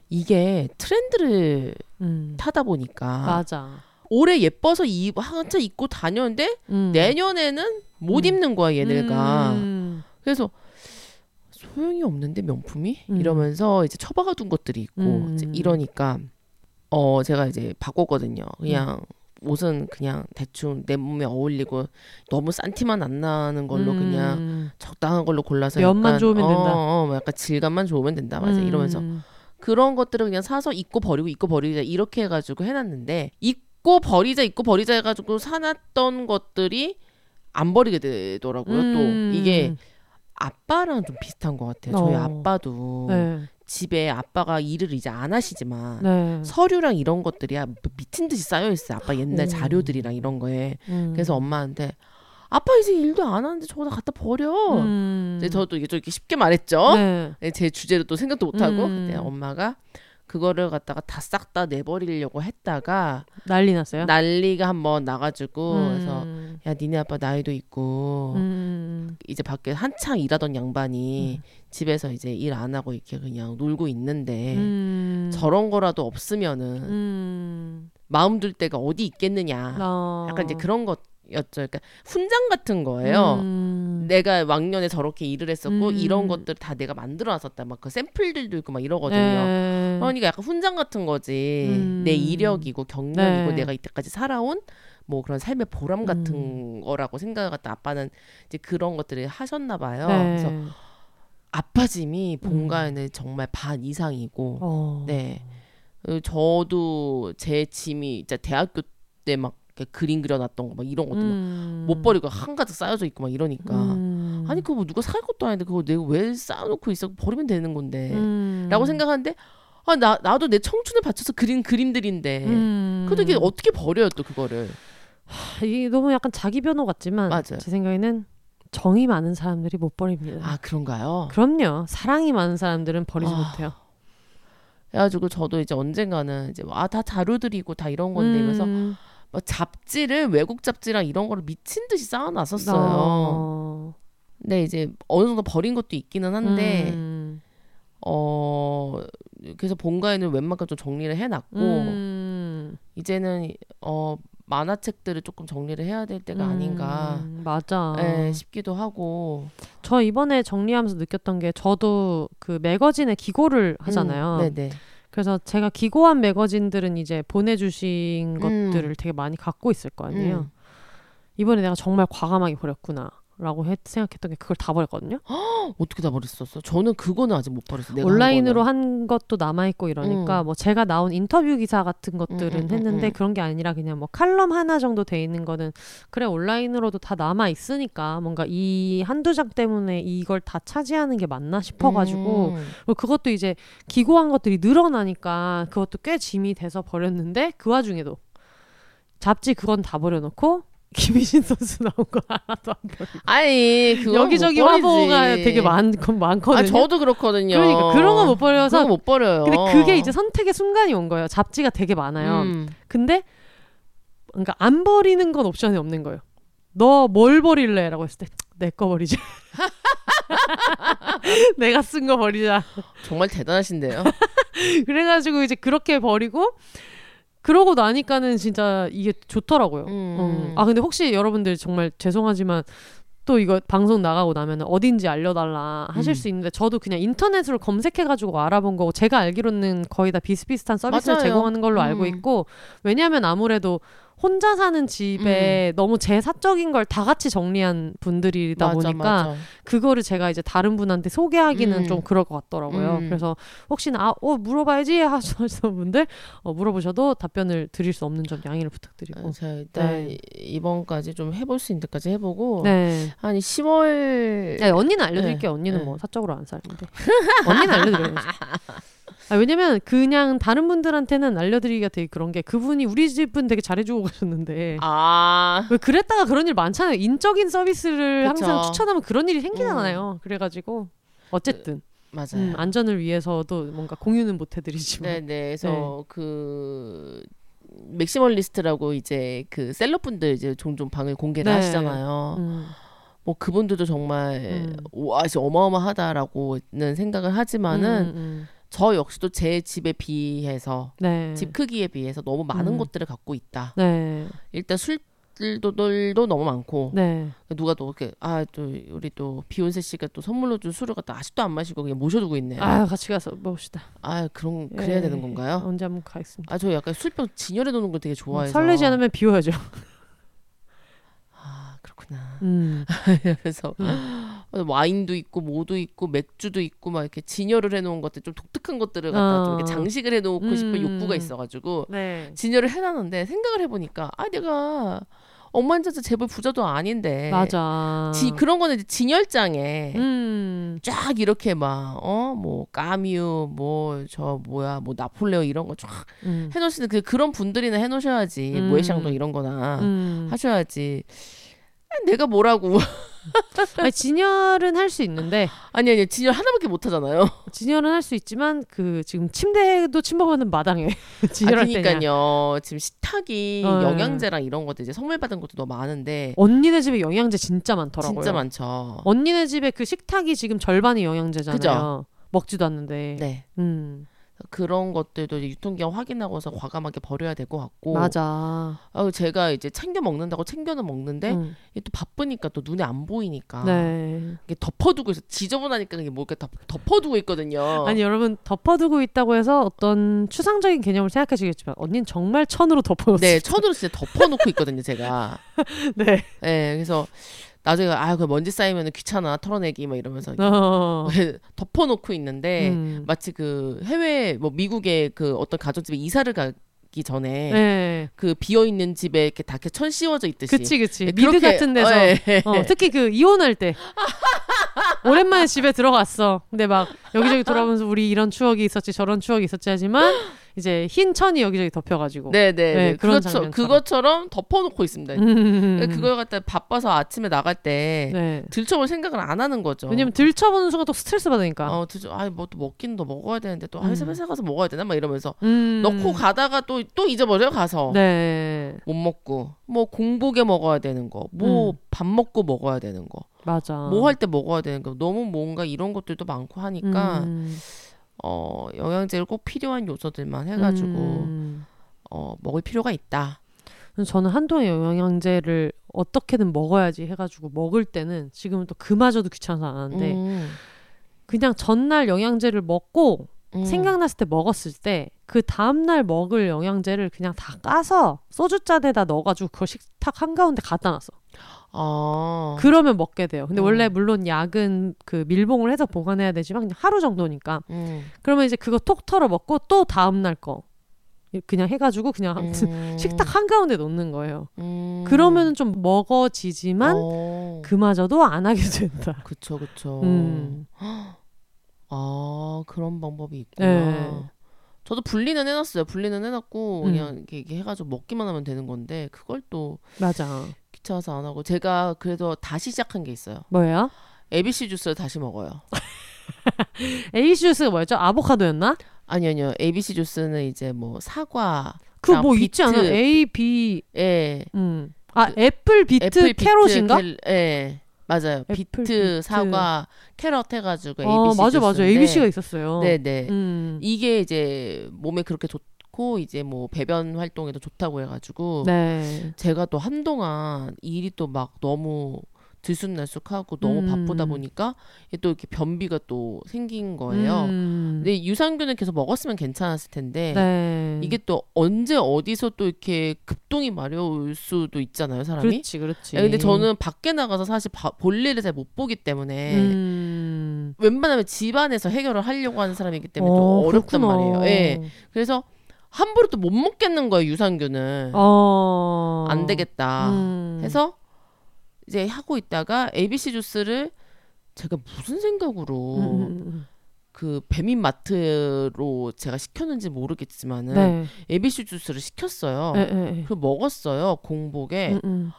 이게 트렌드를 음. 타다 보니까 맞아. 올해 예뻐서 입 한참 입고 다녔는데 음. 내년에는 못 음. 입는 거야 얘네가. 음. 그래서 소용이 없는데 명품이 음. 이러면서 이제 처박아 둔 것들이 있고 음. 이러니까 어 제가 이제 바꿨거든요. 그냥 옷은 그냥 대충 내 몸에 어울리고 너무 싼 티만 안 나는 걸로 음. 그냥 적당한 걸로 골라서 면만 약간, 좋으면 어, 된다. 어, 뭐 약간 질감만 좋으면 된다. 맞아 음. 이러면서 그런 것들을 그냥 사서 입고 버리고 입고 버리자 이렇게 해가지고 해놨는데 입고 버리자 입고 버리자 해가지고 사놨던 것들이 안 버리게 되더라고요. 음. 또 이게 아빠랑 좀 비슷한 것 같아요. 저희 어. 아빠도 네. 집에 아빠가 일을 이제 안 하시지만 네. 서류랑 이런 것들이야 뭐 미친 듯이 쌓여 있어요. 아빠 옛날 오. 자료들이랑 이런 거에. 음. 그래서 엄마한테 아빠 이제 일도 안 하는데 저거 다 갖다 버려. 음. 이제 저도 이게 좀 이렇게 쉽게 말했죠. 네. 네, 제 주제로 또 생각도 못 하고 음. 근데 엄마가 그거를 갖다가 다 싹 다 내버리려고 했다가 난리 났어요. 난리가 한번 나가지고 음. 그래서 야 니네 아빠 나이도 있고 음. 이제 밖에 한창 일하던 양반이 집에서 이제 일 안 하고 이렇게 그냥 놀고 있는데 음. 저런 거라도 없으면은 음. 마음 둘 데가 어디 있겠느냐 어. 약간 이제 그런 것 였죠 그러니까 훈장 같은 거예요 음. 내가 왕년에 저렇게 일을 했었고 음. 이런 것들 다 내가 만들어 놨었다 막 그 샘플들도 있고 막 이러거든요 네. 그러니까 약간 훈장 같은 거지 음. 내 이력이고 경력이고 네. 내가 이때까지 살아온 뭐 그런 삶의 보람 같은 음. 거라고 생각했다 아빠는 이제 그런 것들을 하셨나 봐요 네. 그래서 아빠 짐이 본가에는 정말 반 이상이고 어. 네 어, 저도 제 짐이 진짜 대학교 때막 그림 그려놨던 거 막 이런 것도 막 음. 못 버리고 한 가득 쌓여져 있고 막 이러니까 음. 아니 그거 뭐 누가 살 것도 아닌데 그거 내가 왜 쌓아놓고 있어 버리면 되는 건데 음. 라고 생각하는데 아 나 나도 내 청춘을 바쳐서 그린 그림들인데 음. 그래도 이게 어떻게 버려요 또 그거를 이게 너무 약간 자기 변호 같지만 맞아요. 제 생각에는 정이 많은 사람들이 못 버립니다. 아 그런가요? 그럼요. 사랑이 많은 사람들은 버리지 아, 못해요. 그래가지고 저도 이제 언젠가는 이제 아 다 자료들이고 다 이런 건데 음. 뭐 잡지를 외국 잡지랑 이런 거를 미친 듯이 쌓아놨었어요. 어. 근데 이제 어느 정도 버린 것도 있기는 한데 음. 어 그래서 본가에는 웬만큼 좀 정리를 해놨고 음. 이제는 어 만화책들을 조금 정리를 해야 될 때가 아닌가 음, 맞아. 예, 싶기도 하고 저 이번에 정리하면서 느꼈던 게 저도 그 매거진에 기고를 하잖아요. 음, 네네. 그래서 제가 기고한 매거진들은 이제 보내주신 음. 것들을 되게 많이 갖고 있을 거 아니에요. 음. 이번에 내가 정말 과감하게 버렸구나. 라고 했- 생각했던 게 그걸 다 버렸거든요. [GASPS] 어떻게 다 버렸었어? 저는 그거는 아직 못 버렸어요. 내가 한 온라인으로 거는. 한 것도 남아 있고 이러니까 음. 뭐 제가 나온 인터뷰 기사 같은 것들은 음, 음, 했는데 음. 그런 게 아니라 그냥 뭐 칼럼 하나 정도 돼 있는 거는 그래 온라인으로도 다 남아 있으니까 뭔가 이 한두 장 때문에 이걸 다 차지하는 게 맞나 싶어 가지고 음. 그리고 그것도 이제 기고한 것들이 늘어나니까 그것도 꽤 짐이 돼서 버렸는데 그 와중에도 잡지 그건 다 버려놓고 김희신 선수 나온 거 하나도 안 버리고 아니 여기저기 화보가 되게 많, 많거든요. 아 저도 그렇거든요. 그러니까 그런 거 못 버려서 그런 거못 버려요. 근데 그게 이제 선택의 순간이 온 거예요. 잡지가 되게 많아요. 음. 근데 그러니까 안 버리는 건 옵션이 없는 거예요. 너 뭘 버릴래?라고 했을 때 내 거 버리자. [LAUGHS] 내가 쓴 거 버리자. 정말 대단하신데요. [LAUGHS] 그래가지고 이제 그렇게 버리고 그러고 나니까는 진짜 이게 좋더라고요. 음. 음. 아 근데 혹시 여러분들 정말 죄송하지만 또 이거 방송 나가고 나면 어딘지 알려달라 하실 음. 수 있는데 저도 그냥 인터넷으로 검색해가지고 알아본 거고 제가 알기로는 거의 다 비슷비슷한 서비스를 맞아요. 제공하는 걸로 알고 음. 있고 왜냐하면 아무래도 혼자 사는 집에 너무 제 사적인 걸 다 같이 정리한 분들이다 맞아, 보니까 맞아. 그거를 제가 이제 다른 분한테 소개하기는 음. 좀 그럴 것 같더라고요. 음. 그래서 혹시나 아, 어 물어봐야지 하시는 [LAUGHS] 분들 어, 물어보셔도 답변을 드릴 수 없는 점 양해를 부탁드리고. 아, 자 일단 네. 이번까지 좀 해볼 수 있는 데까지 해보고 네. 한 10월 야, 언니는 알려드릴게요. 네. 언니는 네. 뭐 사적으로 안 살는데. 언니는 알려드려야죠. [LAUGHS] 아, 왜냐면 그냥 다른 분들한테는 알려드리기가 되게 그런 게 그분이 우리 집은 되게 잘해주고 가셨는데 아 왜 그랬다가 그런 일 많잖아요. 인적인 서비스를 그쵸. 항상 추천하면 그런 일이 생기잖아요. 그래가지고 어쨌든 맞아요. 음, 안전을 위해서도 뭔가 공유는 못 해드리지만 네네. 그래서 그 maximalist라고 이제 그 celeb분들 이제 종종 방을 공개를 네. 하시잖아요. 음, 뭐 그분들도 정말 음. 와 진짜 어마어마하다라고는 생각을 하지만은 음, 음. 저 역시도 제 집에 비해서 네. 집 크기에 비해서 너무 많은 음. 것들을 갖고 있다. 네. 일단 술들도 너무 많고 네. 누가 또 이렇게 아 또 우리 또 비욘세 씨가 또 선물로 준 술을 갖다 아직도 안 마시고 그냥 모셔두고 있네요. 아 같이 가서 먹읍시다. 아 그런 그래야 예. 되는 건가요? 언제 한번 가겠습니다. 아 저 약간 술병 진열해 놓는 걸 되게 좋아해서 설레지 않으면 비워야죠. 아 그렇구나. 음. [LAUGHS] 그래서 와인도 있고 뭐도 있고 맥주도 있고 막 이렇게 진열을 해놓은 것들 좀 독특한 것들을 갖다 좀 이렇게 어. 장식을 해놓고 싶은 음. 욕구가 있어가지고 네. 진열을 해놨는데 생각을 해보니까 아 내가 억만장자 재벌 부자도 아닌데 맞아. 지, 그런 거는 이제 진열장에 음. 쫙 이렇게 막 어 뭐 까뮤 뭐 저 뭐야 뭐 나폴레옹 이런 거쫙 음. 해놓으시는 그 그런 분들이나 해놓으셔야지 음. 모에샹도 이런 거나 음. 하셔야지 아, 내가 뭐라고 [LAUGHS] 아니, 진열은 할 수 있는데 아니 아니 진열 하나밖에 못 하잖아요 진열은 할 수 있지만 그 지금 침대도 침범하는 마당에 아 [LAUGHS] 진열할 때냐. 그러니까요 지금 식탁이 어. 영양제랑 이런 것들 이제 선물 받은 것도 너무 많은데 언니네 집에 영양제 진짜 많더라고요. 진짜 많죠 언니네 집에 그 식탁이 지금 절반이 영양제잖아요. 먹지도 않는데. 네 음. 그런 것들도 유통기한 확인하고서 과감하게 버려야 될 것 같고 맞아. 아 제가 이제 챙겨 먹는다고 챙겨는 먹는데 음. 또 바쁘니까 또 눈에 안 보이니까 네. 이게 덮어두고 있어 지저분하니까 이게 뭐 이렇게 덮, 덮어두고 있거든요. 아니 여러분 덮어두고 있다고 해서 어떤 추상적인 개념을 생각하시겠지만 언니는 정말 천으로 덮어놓았어요. 네 천으로 진짜 덮어놓고 있거든요 제가. [LAUGHS] 네. 네 그래서 나중에 아그 먼지 쌓이면 귀찮아 털어내기 막 이러면서 어. [LAUGHS] 덮어놓고 있는데 음. 마치 그 해외 뭐 미국의 그 어떤 가정집에 이사를 가기 전에 네. 그 비어 있는 집에 이렇게 다 이렇게 천 씌워져 있듯이. 그치 그치. 네, 미드 그렇게- 같은 데서 어, 예. 어, 특히 그 이혼할 때 [LAUGHS] 오랜만에 집에 들어갔어. 근데 막 여기저기 돌아보면서 우리 이런 추억이 있었지 저런 추억이 있었지 하지만 이제 흰 천이 여기저기 덮여가지고. 네네. 네, 네, 그런 그것처, 장면처럼. 그것처럼 덮어놓고 있습니다. 음. 그걸 갖다 바빠서 아침에 나갈 때 네. 들춰볼 생각을 안 하는 거죠. 왜냐면 들춰보는 순간 또 스트레스 받으니까. 어, 들춰, 아, 뭐 또 먹긴 더 먹어야 되는데 또 음. 아, 회사 가서 먹어야 되나 막 이러면서 음. 넣고 가다가 또또 잊어버려 가서 네. 못 먹고 뭐 공복에 먹어야 되는 거, 뭐 음. 밥 먹고 먹어야 되는 거, 맞아. 뭐 할 때 먹어야 되는 거 너무 뭔가 이런 것들도 많고 하니까 음. 어 영양제를 꼭 필요한 요소들만 해가지고 음. 어 먹을 필요가 있다. 저는 한동안 영양제를 어떻게든 먹어야지 해가지고 먹을 때는 지금은 또 그마저도 귀찮아서 안 하는데 음. 그냥 전날 영양제를 먹고 음. 생각났을 때 먹었을 때 그 다음날 먹을 영양제를 그냥 다 까서 소주잔에다 넣어가지고 그걸 식탁 한가운데 갖다 놨어. 아. 그러면 먹게 돼요. 근데 음. 원래 물론 약은 그 밀봉을 해서 보관해야 되지만 그냥 하루 정도니까. 음. 그러면 이제 그거 톡 털어 먹고 또 다음 날 거 그냥 해가지고 그냥 음. 식탁 한가운데 놓는 거예요. 음. 그러면 좀 먹어지지만 어. 그마저도 안 하게 된다. 그쵸 그쵸. 음. 아 그런 방법이 있구나. 네. 저도 분리는 해놨어요. 분리는 해놨고 음. 그냥 이렇게, 이렇게 해가지고 먹기만 하면 되는 건데 그걸 또 맞아. 귀찮아서 안 하고 제가 그래도 다시 시작한 게 있어요. 뭐예요? ABC 주스를 다시 먹어요. [LAUGHS] 에이시 주스가 뭐였죠? 아보카도였나? 아니 아니요. ABC 주스는 이제 뭐 사과, 그뭐 비트. 있지 않아? A, B, 예, 음. 아 apple beet apple carrot인가? car- 예, 맞아요. apple beet, beet. 사과, carrot 해가지고 어 ABC 맞아 맞아 주스인데 ABC가 있었어요. 네네. 음. 이게 이제 몸에 그렇게 좋고 이제 뭐 배변 활동에도 좋다고 해가지고 네. 제가 또 한동안 일이 또 막 너무 들쑥날쑥하고 너무 음. 바쁘다 보니까 또 이렇게 변비가 또 생긴 거예요. 음. 근데 유산균을 계속 먹었으면 괜찮았을 텐데 네. 이게 또 언제 어디서 또 이렇게 급동이 마려울 수도 있잖아요, 사람이. 그렇지 그렇지. 예, 근데 저는 밖에 나가서 사실 바- 볼일을 잘 못 보기 때문에 음. 웬만하면 집안에서 해결을 하려고 하는 사람이기 때문에 어, 좀 어렵단 그렇구나. 말이에요. 예. 그래서 함부로 또 못 먹겠는 거예요, 유산균을. 어. 안 되겠다. 음. 해서 이제 하고 있다가 ABC 주스를 제가 무슨 생각으로 음. 그 배민 마트로 제가 시켰는지 모르겠지만은 네. ABC 주스를 시켰어요. 예, 예, 예. 그 먹었어요 공복에 음, 음.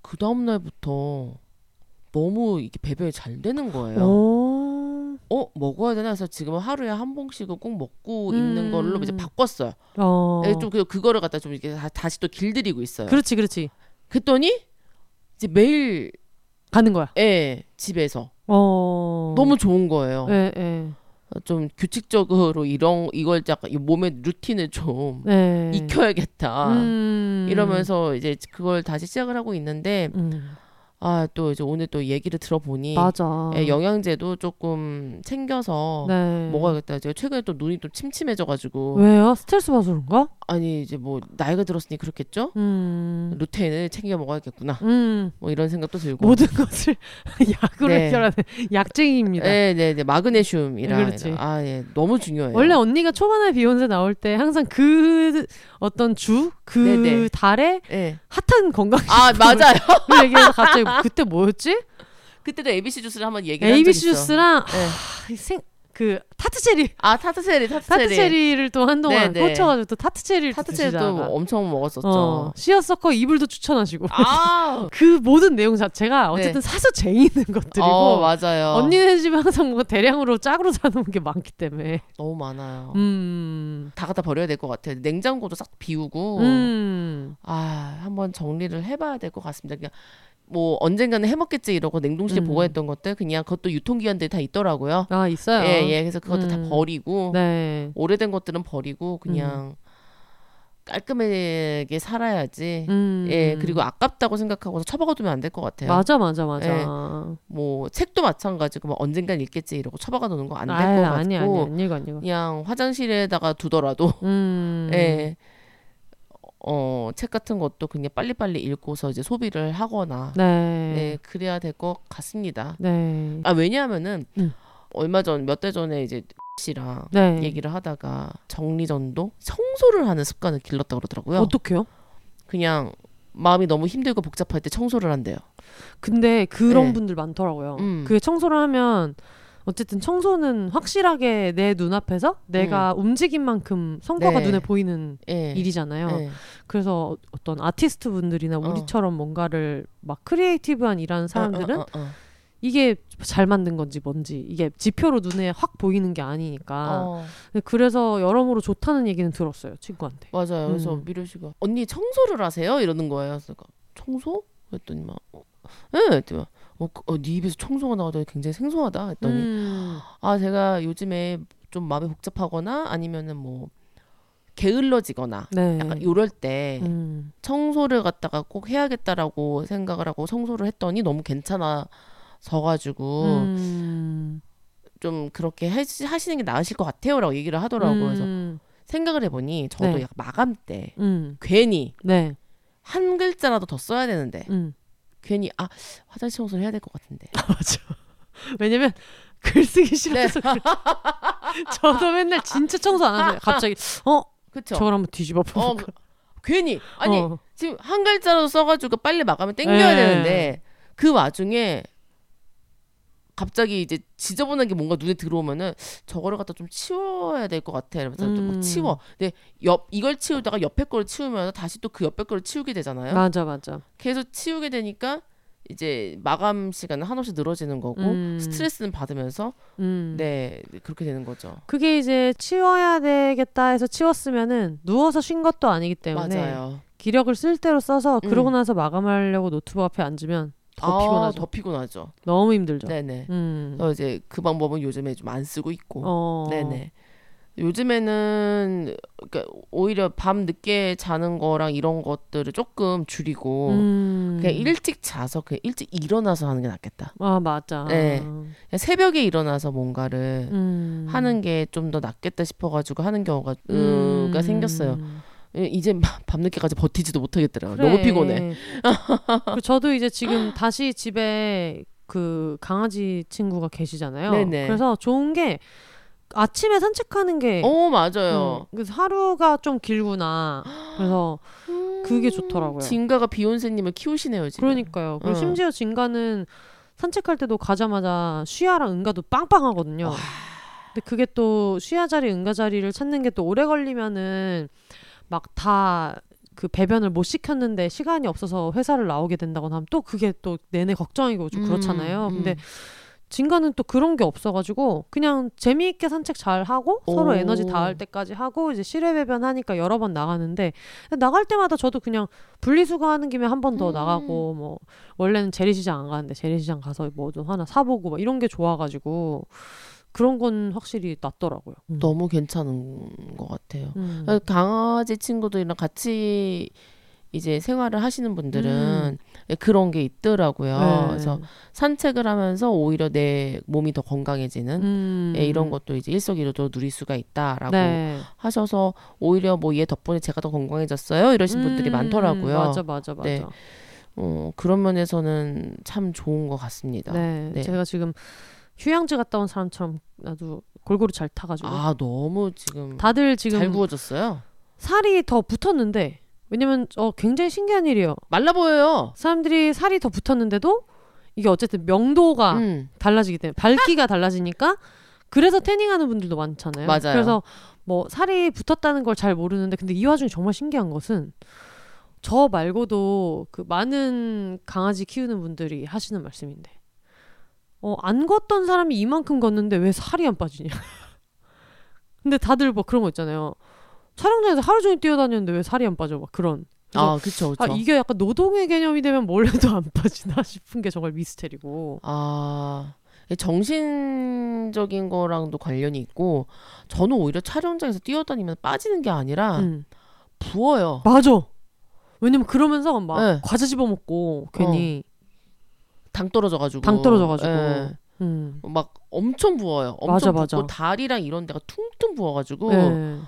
그 다음 날부터 너무 이게 배변이 잘 되는 거예요. 오. 어 먹어야 되나 해서 지금은 하루에 한 봉씩을 꼭 먹고 있는 음. 걸로 이제 바꿨어요. 어. 예, 좀 그, 그거를 갖다 좀 이렇게 다, 다시 또 길들이고 있어요. 그렇지 그렇지. 그랬더니 이제 매일 가는 거야. 예 집에서 어. 너무 좋은 거예요. 예, 예. 좀 규칙적으로 이런 이걸 약간 이 몸의 루틴을 좀 네. 익혀야겠다. 음. 이러면서 이제 그걸 다시 시작을 하고 있는데 음. 아 또 이제 오늘 또 얘기를 들어보니 맞아. 예, 영양제도 조금 챙겨서 네. 먹어야겠다. 제가 최근에 또 눈이 좀 침침해져가지고 왜요? 스트레스 받아서 그런가? 아니 이제 뭐 나이가 들었으니 그렇겠죠. 음. 루테인을 챙겨 먹어야겠구나. 음. 뭐 이런 생각도 들고. 모든 것을 [LAUGHS] 약으로 네. 해결하는 약쟁이입니다. 네 네 네 마그네슘이라 그렇지. 아 예 너무 중요해요. 원래 언니가 초반에 비욘세 나올 때 항상 그 어떤 주, 그 네네. 달에 예. 핫한 건강 아 맞아요. [LAUGHS] 을 얘기해서 갑자기 그때 뭐였지? 그때도 ABC 주스를 한번 얘기한 적 ABC. 주스랑 네. 아, 생, 그 tart cherry 아 tart cherry tart cherry. tart cherry를 또 한동안 네네. 꽂혀가지고 또 tart cherry를 tart cherry도 드시다가. 엄청 먹었었죠. 어, 시어서커 이불도 추천하시고 아. [LAUGHS] 그 모든 내용 자체가 어쨌든 사서 재미있는 것들이고 어 맞아요. 언니네 집에 항상 뭔가 대량으로 짝으로 사놓은 게 많기 때문에 너무 많아요. 음, 다 갖다 버려야 될 것 같아요. 냉장고도 싹 비우고 음, 아 한번 정리를 해봐야 될 것 같습니다. 그냥 뭐 언젠가는 해먹겠지 이러고 냉동실에 음. 보관했던 것들 그냥 그것도 유통기한들이 다 있더라고요. 아 있어요. 예, 예. 그래서 그것도 다 음. 버리고 네, 오래된 것들은 버리고 그냥 깔끔하게 살아야지. 음, 예, 그리고 아깝다고 생각하고서 처박아두면 안 될 것 같아요. 맞아, 맞아, 맞아. 예. 뭐 책도 마찬가지고 뭐 언젠간 읽겠지 이러고 처박아 놓는 거 안 될 것 같고 아니, 아니, 안 읽어, 안 읽어. 그냥 화장실에다가 두더라도 음, [LAUGHS] 예. 어, 책 같은 것도 그냥 빨리빨리 읽고서 이제 소비를 하거나 네, 네, 그래야 될 것 같습니다. 네, 아, 왜냐하면은 음. 얼마 전 몇 달 전에 이제 씨랑 네. 얘기를 하다가 정리전도 청소를 하는 습관을 길렀다 그러더라고요. 어떡해요? 그냥 마음이 너무 힘들고 복잡할 때 청소를 한대요. 근데 그런 네. 분들 많더라고요. 음. 그 청소를 하면 어쨌든 청소는 확실하게 내 눈앞에서 내가 움직인 만큼 성과가 네. 눈에 보이는 예. 일이잖아요. 예. 그래서 어떤 아티스트 분들이나 어. 우리처럼 뭔가를 막 creative한 일하는 사람들은 어, 어, 어, 어. 이게 잘 만든 건지 뭔지 이게 지표로 눈에 확 보이는 게 아니니까 어, 그래서 여러모로 좋다는 얘기는 들었어요 친구한테. 맞아요. 그래서 음. 미료 씨가 언니 청소를 하세요? 이러는 거예요. 그래서 청소? 그랬더니 막 어, 예, 막, 어, 그- 어, 네 입에서 청소가 나오더니 굉장히 생소하다. 했더니 음. 아 제가 요즘에 좀 마음이 복잡하거나 아니면은 뭐 게을러지거나 네. 약간 요럴 때 음. 청소를 갖다가 꼭 해야겠다라고 생각을 하고 청소를 했더니 너무 괜찮아서 가지고 음. 좀 그렇게 하시, 하시는 게 나으실 것 같아요라고 얘기를 하더라고요. 그래서 음, 생각을 해보니 저도 네. 약간 마감 때 음, 괜히 네. 한 글자라도 더 써야 되는데 음. 괜히 아 화장실 청소를 해야 될 것 같은데 맞아. [LAUGHS] 왜냐면 글 쓰기 싫어서 그래. [LAUGHS] 저도 맨날 진짜 청소 안 하세요. 갑자기 어 그쵸? 저걸 한번 뒤집어 어 볼까. 괜히 아니 어. 지금 한 글자라도 써가지고 빨리 마감을 땡겨야 네. 되는데 그 와중에 갑자기 이제 지저분한 게 뭔가 눈에 들어오면은 저거를 갖다 좀 치워야 될 것 같아. 이러면서 좀 음. 막 치워. 근데 옆 이걸 치우다가 옆에 거를 치우면 다시 또 그 옆에 거를 치우게 되잖아요. 맞아 맞아. 계속 치우게 되니까 이제 마감 시간은 한없이 늘어지는 거고 음. 스트레스는 받으면서 음. 네 그렇게 되는 거죠. 그게 이제 치워야 되겠다 해서 치웠으면은 누워서 쉰 것도 아니기 때문에 맞아요. 기력을 쓸 대로 써서 음. 그러고 나서 마감하려고 노트북 앞에 앉으면 더 아, 피곤하죠. 더 피곤하죠. 너무 힘들죠. 네네. 음. 그래서 이제 그 방법은 요즘에 좀 안 쓰고 있고. 어. 네네. 요즘에는 그러니까 오히려 밤 늦게 자는 거랑 이런 것들을 조금 줄이고 음. 그냥 일찍 자서 그냥 일찍 일어나서 하는 게 낫겠다. 아 맞아. 네. 그냥 새벽에 일어나서 뭔가를 음. 하는 게 좀 더 낫겠다 싶어가지고 하는 경우가 음. 가 생겼어요. 예, 이제 밤늦게까지 버티지도 못하겠더라고요. 그래. 너무 피곤해. 그리고 저도 이제 지금 다시 집에 그 강아지 친구가 계시잖아요. 네네. 그래서 좋은 게 아침에 산책하는 게 어 맞아요. 음, 그래서 하루가 좀 길구나. 그래서 그게 좋더라고요. 진가가 비욘세님을 키우시네요 지금. 그러니까요. 그리고 어. 심지어 진가는 산책할 때도 가자마자 쉬야랑 응가도 빵빵하거든요. 와. 근데 그게 또 쉬야 자리, 응가 자리를 찾는 게 또 오래 걸리면은 막 다 그 배변을 못 시켰는데 시간이 없어서 회사를 나오게 된다거나 하면 또 그게 또 내내 걱정이고 좀 그렇잖아요. 음, 근데 음. 진가는 또 그런 게 없어가지고 그냥 재미있게 산책 잘 하고 서로 오. 에너지 닿을 때까지 하고 이제 실외 배변 하니까 여러 번 나가는데 나갈 때마다 저도 그냥 분리수거하는 김에 한 번더 음. 나가고 뭐 원래는 재래시장 안 가는데 재래시장 가서 뭐 좀 하나 사보고 막 이런 게 좋아가지고 그런 건 확실히 낫더라고요. 음. 너무 괜찮은 것 같아요. 음. 강아지 친구들이랑 같이 이제 생활을 하시는 분들은 그런 게 있더라고요. 음. 네. 그래서 산책을 하면서 오히려 내 몸이 더 건강해지는 음. 예, 이런 것도 이제 일석이조도 누릴 수가 있다라고 네. 하셔서 오히려 뭐 얘 덕분에 제가 더 건강해졌어요 이러신 분들이 음, 많더라고요. 맞아, 맞아, 맞아. 네. 어, 그런 면에서는 참 좋은 것 같습니다. 네. 네. 제가 지금 휴양지 갔다 온 사람처럼 나도 골고루 잘 타가지고 아 너무 지금 다들 지금 잘 구워졌어요. 살이 더 붙었는데 왜냐면 어 굉장히 신기한 일이에요. 말라 보여요. 사람들이 살이 더 붙었는데도 이게 어쨌든 명도가 음. 달라지기 때문에 밝기가 달라지니까 그래서 태닝하는 분들도 많잖아요. 맞아요. 그래서 뭐 살이 붙었다는 걸 잘 모르는데 근데 이 와중에 정말 신기한 것은 저 말고도 그 많은 강아지 키우는 분들이 하시는 말씀인데 어, 안 걷던 사람이 이만큼 걷는데 왜 살이 안 빠지냐. [LAUGHS] 근데 다들 뭐 그런 거 있잖아요. 촬영장에서 하루 종일 뛰어다녔는데 왜 살이 안 빠져? 막 그런. 아 그쵸 아, 그쵸. 이게 약간 노동의 개념이 되면 뭘 해도 안 빠지나 [LAUGHS] 싶은 게 정말 미스테리고. 아 정신적인 거랑도 관련이 있고 저는 오히려 촬영장에서 뛰어다니면 빠지는 게 아니라 음. 부어요. 맞아. 왜냐면 그러면서 막 네. 과자 집어 먹고 괜히 당 떨어져가지고. 당 떨어져가지고. 예. 음. 막 엄청 부어요. 엄청 맞아, 붓고 맞아. 다리랑 이런 데가 퉁퉁 부어가지고 네.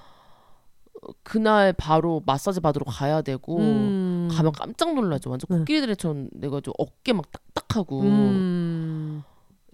그날 바로 마사지 받으러 가야 되고 음. 가면 깜짝 놀라죠. 완전 네. 코끼리들처럼 내가 좀 어깨 막 딱딱하고 음.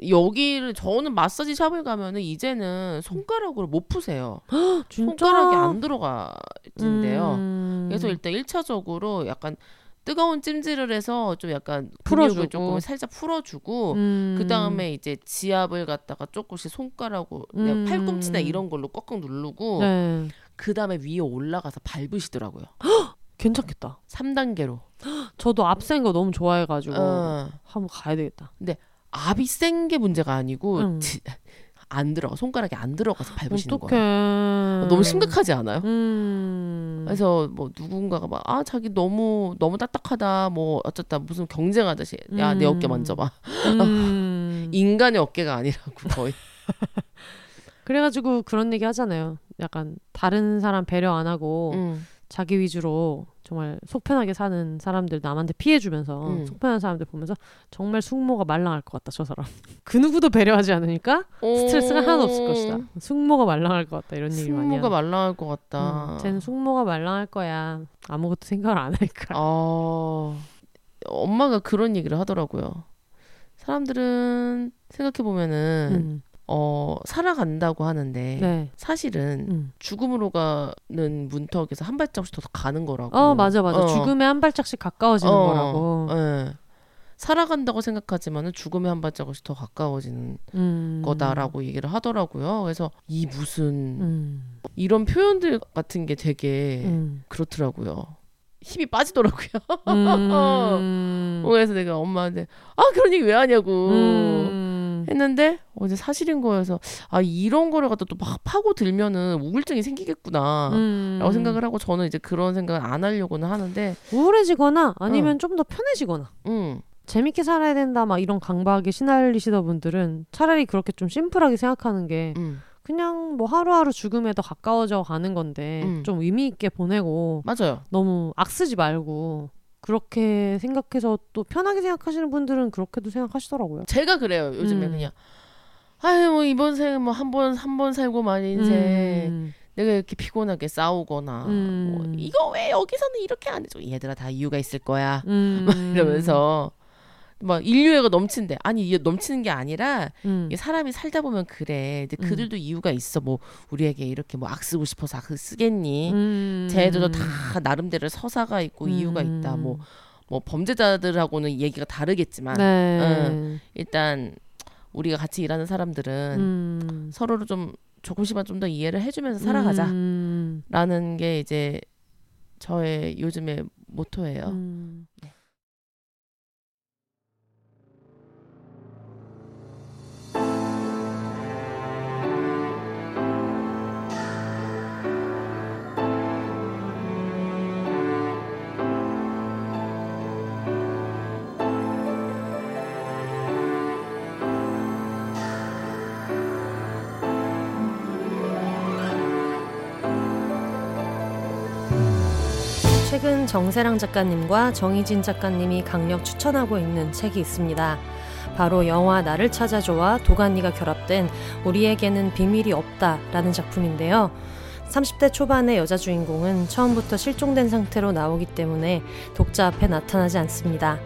여기를 저는 마사지 샵을 가면은 이제는 손가락으로 못 푸세요. [GASPS] 진짜? 손가락이 안 들어가진대요. 음. 그래서 일단 1차적으로 약간 뜨거운 찜질을 해서 좀 약간 풀어주고. 조금 살짝 풀어주고 음. 그 다음에 이제 지압을 갖다가 조금씩 손가락으로 음. 팔꿈치나 이런 걸로 꽉꽉 누르고 네. 그 다음에 위에 올라가서 밟으시더라고요. [GASPS] 괜찮겠다. 3단계로. [GASPS] 저도 앞센 거 너무 좋아해가지고 어. 한번 가야 되겠다. 압이 센 게 문제가 아니고 음. 지- 안 들어가 손가락이 안 들어가서 밟으시는 어떡해. 거예요. 너무 심각하지 않아요? 음. 그래서 뭐 누군가가 막 아 자기 너무 너무 딱딱하다 뭐 어쩌다 무슨 경쟁하듯이 야내 음. 어깨 만져봐 음. [LAUGHS] 인간의 어깨가 아니라고 거의 [LAUGHS] 그래가지고 그런 얘기 하잖아요. 약간 다른 사람 배려 안 하고 음. 자기 위주로 정말 속 편하게 사는 사람들 남한테 피해주면서 음. 속 편한 사람들 보면서 정말 숙모가 말랑할 것 같다 저 사람. [LAUGHS] 그 누구도 배려하지 않으니까 스트레스가 하나도 없을 것이다. 숙모가 말랑할 것 같다 이런 얘기 많이 숙모가 하는. 말랑할 것 같다. 음, 쟤는 숙모가 말랑할 거야. 아무것도 생각을 안 하니까 아, 엄마가 그런 얘기를 하더라고요. 사람들은 생각해 보면은 음, 어 살아간다고 하는데 네 사실은 음. 죽음으로 가는 문턱에서 한 발짝씩 더 가는 거라고. 어 맞아 맞아 어. 죽음에 한 발짝씩 가까워지는 어, 거라고 예. 살아간다고 생각하지만은 죽음에 한 발짝씩 더 가까워지는 음. 거다라고 얘기를 하더라고요. 그래서 이 무슨 음. 이런 표현들 같은 게 되게 음. 그렇더라고요. 힘이 빠지더라고요. 음. [LAUGHS] 그래서 내가 엄마한테 아 그런 얘기 왜 하냐고 음. 했는데 어제 사실인 거여서 아 이런 거를 갖다 또 막 파고 들면은 우울증이 생기겠구나. 음. 라고 생각을 하고 저는 이제 그런 생각을 안 하려고는 하는데 우울해지거나 아니면 좀더 편해지거나 음 재밌게 살아야 된다 막 이런 강박에 시달리시던 분들은 차라리 그렇게 좀 심플하게 생각하는 게 음. 그냥 뭐 하루하루 죽음에 더 가까워져 가는 건데 음. 좀 의미 있게 보내고 맞아요. 너무 악쓰지 말고 그렇게 생각해서 또 편하게 생각하시는 분들은 그렇게도 생각하시더라고요. 제가 그래요. 요즘에 음. 그냥 아유 뭐 이번 생은 뭐한 번 한 번 살고 만 인생 음. 내가 이렇게 피곤하게 싸우거나 음. 뭐 이거 왜 여기서는 이렇게 안 해줘 얘들아 다 이유가 있을 거야 음. [LAUGHS] 이러면서 막 인류애가 넘친대 아니 이게 넘치는 게 아니라 음. 이게 사람이 살다 보면 그래 근데 그들도 이유가 있어 뭐 우리에게 이렇게 뭐 악 쓰고 싶어서 악 쓰겠니 음. 쟤들도 다 나름대로 서사가 있고 이유가 있다 뭐뭐 범죄자들하고는 얘기가 다르겠지만 네. 일단 우리가 같이 일하는 사람들은 음. 서로를 좀 조금씩만 좀 더 이해를 해주면서 살아가자라는 음. 게 이제 저의 요즘의 모토예요. 음. 최근 정세랑 작가님과 정희진 작가님이 강력 추천하고 있는 책이 있습니다. 바로 영화 나를 찾아줘와 도가니가 결합된 우리에게는 비밀이 없다 라는 작품인데요. 30대 초반의 여자 주인공은 처음부터 실종된 상태로 나오기 때문에 독자 앞에 나타나지 않습니다.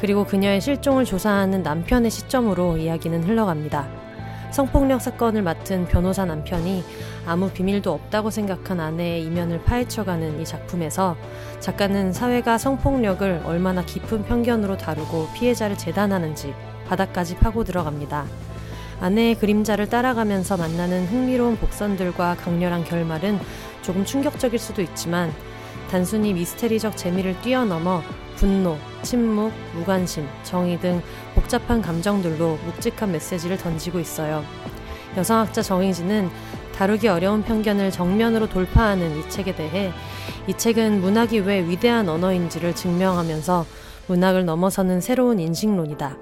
그리고 그녀의 실종을 조사하는 남편의 시점으로 이야기는 흘러갑니다. 성폭력 사건을 맡은 변호사 남편이 아무 비밀도 없다고 생각한 아내의 이면을 파헤쳐가는 이 작품에서 작가는 사회가 성폭력을 얼마나 깊은 편견으로 다루고 피해자를 재단하는지 바닥까지 파고 들어갑니다. 아내의 그림자를 따라가면서 만나는 흥미로운 복선들과 강렬한 결말은 조금 충격적일 수도 있지만 단순히 미스테리적 재미를 뛰어넘어 분노, 침묵, 무관심, 정의 등 복잡한 감정들로 묵직한 메시지를 던지고 있어요. 여성학자 정희진은 다루기 어려운 편견을 정면으로 돌파하는 이 책에 대해 이 책은 문학이 왜 위대한 언어인지를 증명하면서 문학을 넘어서는 새로운 인식론이다.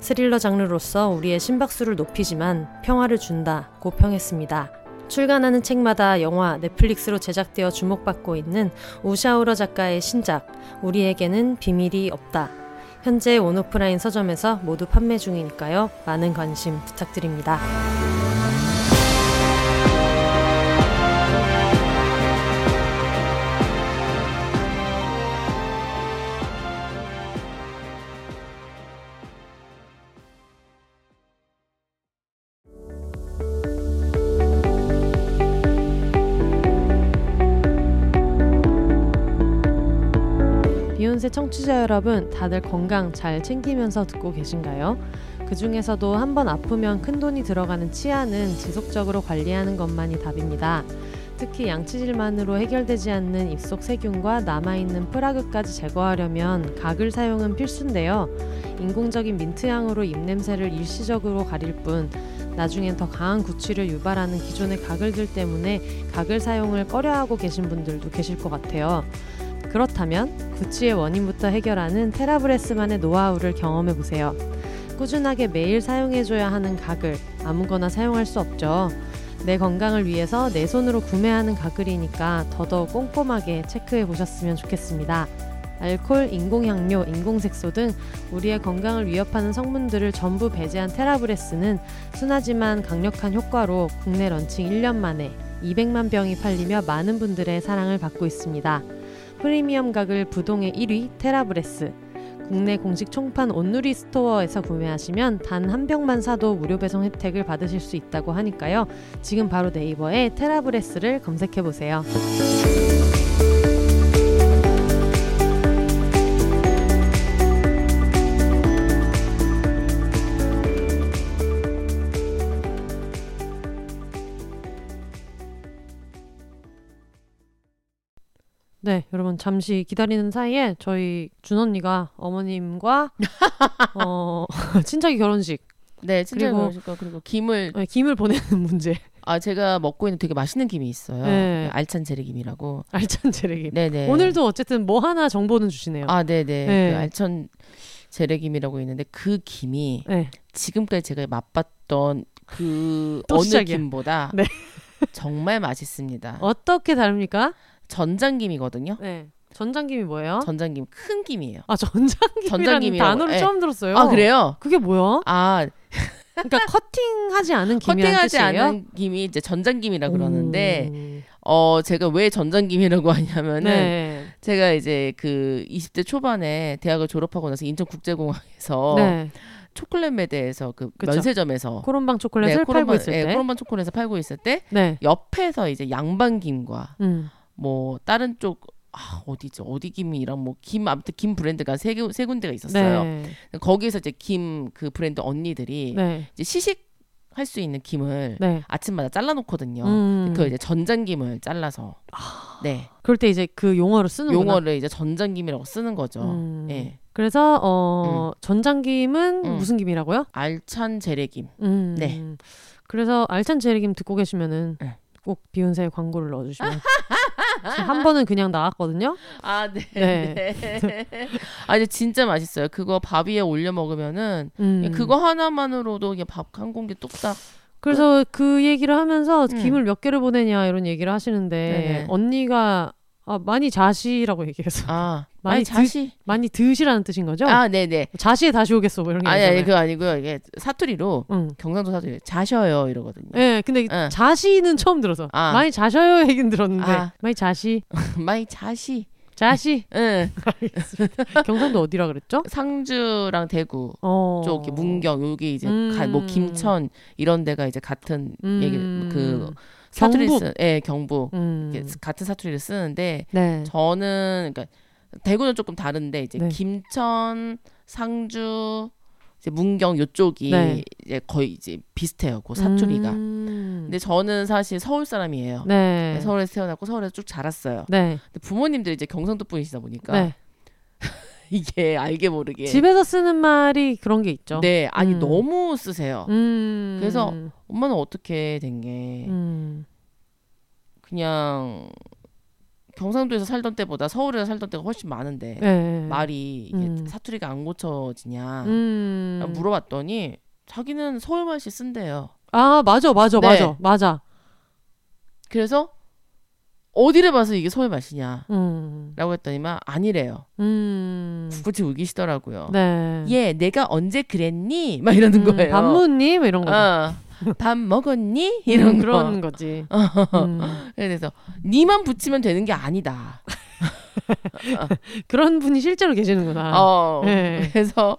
스릴러 장르로서 우리의 심박수를 높이지만 평화를 준다고 평했습니다. 출간하는 책마다 영화, 넷플릭스로 제작되어 주목받고 있는 우샤우러 작가의 신작 우리에게는 비밀이 없다. 현재 온오프라인 서점에서 모두 판매 중이니까요. 많은 관심 부탁드립니다. 비욘세 청취자 여러분, 다들 건강 잘 챙기면서 듣고 계신가요? 그 중에서도 한 번 아프면 큰 돈이 들어가는 치아는 지속적으로 관리하는 것만이 답입니다. 특히 양치질만으로 해결되지 않는 입속 세균과 남아있는 프라그까지 제거하려면 각을 사용은 필수인데요. 인공적인 민트향으로 입냄새를 일시적으로 가릴 뿐 나중엔 더 강한 구취를 유발하는 기존의 가글들 때문에 각을 사용을 꺼려하고 계신 분들도 계실 것 같아요. 그렇다면 구취의 원인부터 해결하는 테라브레스만의 노하우를 경험해 보세요. 꾸준하게 매일 사용해줘야 하는 가글 아무거나 사용할 수 없죠. 내 건강을 위해서 내 손으로 구매하는 가글이니까 더더욱 꼼꼼하게 체크해 보셨으면 좋겠습니다. 알콜, 인공향료, 인공색소 등 우리의 건강을 위협하는 성분들을 전부 배제한 테라브레스는 순하지만 강력한 효과로 국내 런칭 1년 만에 200만 병이 팔리며 많은 분들의 사랑을 받고 있습니다. 프리미엄 가글 부동의 1위 테라브레스. 국내 공식 총판 온누리 스토어에서 구매하시면 단 한 병만 사도 무료 배송 혜택을 받으실 수 있다고 하니까요. 지금 바로 네이버에 테라브레스를 검색해 보세요. 네, 여러분 잠시 기다리는 사이에 저희 준 언니가 어머님과 [LAUGHS] 어, [LAUGHS] 친척이 결혼식 네, 진짜 그리고- 그리고 그리고 김을 네, 김을 보내는 [LAUGHS] 문제 아 제가 먹고 있는 되게 맛있는 김이 있어요. 네. 알찬 재래김이라고. 알찬 재래김. 네네. 오늘도 어쨌든 뭐 하나 정보는 주시네요. 아 네네. 네. 그 알찬 재래김이라고 있는데 그 김이 네, 지금까지 제가 맛봤던 그 또 어느 시작이야. 김보다 네. 정말 맛있습니다. 어떻게 다릅니까? 전장김이거든요. 네, 전장김이 뭐예요? 전장김 큰 김이에요. 아 전장김이라는 단어를 예. 처음 들었어요. 아 그래요? 그게 뭐야? 아 그러니까 [LAUGHS] 커팅하지 않은 김이라는 커팅하지? 않은 김이 이제 전장김이라 그러는데 음, 어 제가 왜 전장김이라고 하냐면은 네, 제가 이제 그 20대 초반에 대학을 졸업하고 나서 인천국제공항에서 네, 초콜릿 매대에서 그 그쵸. 면세점에서 코롬방 초콜릿을 팔고 있을 예, 때, 코롬반 초콜릿을 팔고 있을 때 네, 옆에서 이제 양반김과 음, 뭐 다른 쪽 아, 어디죠? 어디 김이랑 뭐 김 아무튼 김 브랜드가 세, 개- 세 군데가 있었어요. 네, 거기에서 이제 김 그 브랜드 언니들이 네, 이제 시식 할 수 있는 김을 네. 아침마다 잘라 놓거든요. 음. 그 이제 전장김을 잘라서 네 그럴 때 이제 그 용어를 쓰는구나. 용어를 이제 전장김이라고 쓰는 거죠. 음. 예. 그래서 어 전장김은 음. 무슨 김이라고요? 알찬 재래김. 음. 네. 그래서 알찬 재래김 듣고 계시면은 네. 꼭 비욘세의 광고를 넣어주시면 [LAUGHS] 한 번은 그냥 나왔거든요. 아, 네. 네. 네. [LAUGHS] 아, 이제 진짜 맛있어요. 그거 밥 위에 올려 먹으면은 음. 그거 하나만으로도 그냥 밥한 공기 뚝딱. 그래서 그 얘기를 하면서 음. 김을 몇 개를 보내냐 이런 얘기를 하시는데 네네. 언니가 아, 많이 자시라고 얘기해서 아, [LAUGHS] 많이 많이 드- 자시. 많이 드시라는 뜻인 거죠? 아, 네, 네. 자시에 다시 오겠어 뭐 이런 게 아니, 아니. 그거 아니고요. 이게 사투리로 응. 경상도 사투리 자셔요 이러거든요. 예, 근데 응. 자시는 처음 들어서 아. 많이 자셔요 얘긴 들었는데 아. 많이 자시 [LAUGHS] 많이 자시. 자시 [LAUGHS] 응. 경상도 어디라 그랬죠? 상주랑 대구 어. 쪽 문경 여기 이제 음. 가, 뭐 김천 이런 데가 이제 같은 얘기 음. 그 사투리 경북. 쓰, 예, 경북 음. 같은 사투리를 쓰는데 네. 저는 그러니까 대구는 조금 다른데 이제 네. 김천, 상주, 이제 문경 요쪽이 네. 이제 거의 이제 비슷해요. 그 사투리가. 음. 근데 저는 사실 서울 사람이에요. 네. 서울에서 태어났고 서울에서 쭉 자랐어요. 네. 근데 부모님들이 이제 경상도 분이시다 보니까 네. [LAUGHS] 이게 알게 모르게 집에서 쓰는 말이 그런 게 있죠. 네 아니 음. 너무 쓰세요. 음. 그래서 엄마는 어떻게 된게 음. 그냥 경상도에서 살던 때보다 서울에서 살던 때가 훨씬 많은데 네. 말이 음. 사투리가 안 고쳐지냐 음. 물어봤더니 자기는 서울 말씨 쓴대요. 아, 맞아. 맞아. 네. 맞아. 맞아. 그래서 어디를 봐서 이게 서울 맛이냐라고 음. 했더니만 아니래요. 음. 굳이 우기시더라고요. 네. 얘 내가 언제 그랬니? 막 이러는 음, 거예요. 반문님 이런 거. 어, 밥 먹었니? 이런 거. 그런 거 지. 음. 그래서 니만 붙이면 되는 게 아니다. [LAUGHS] 그런 분이 실제로 계시는구나. 어. 네. 그래서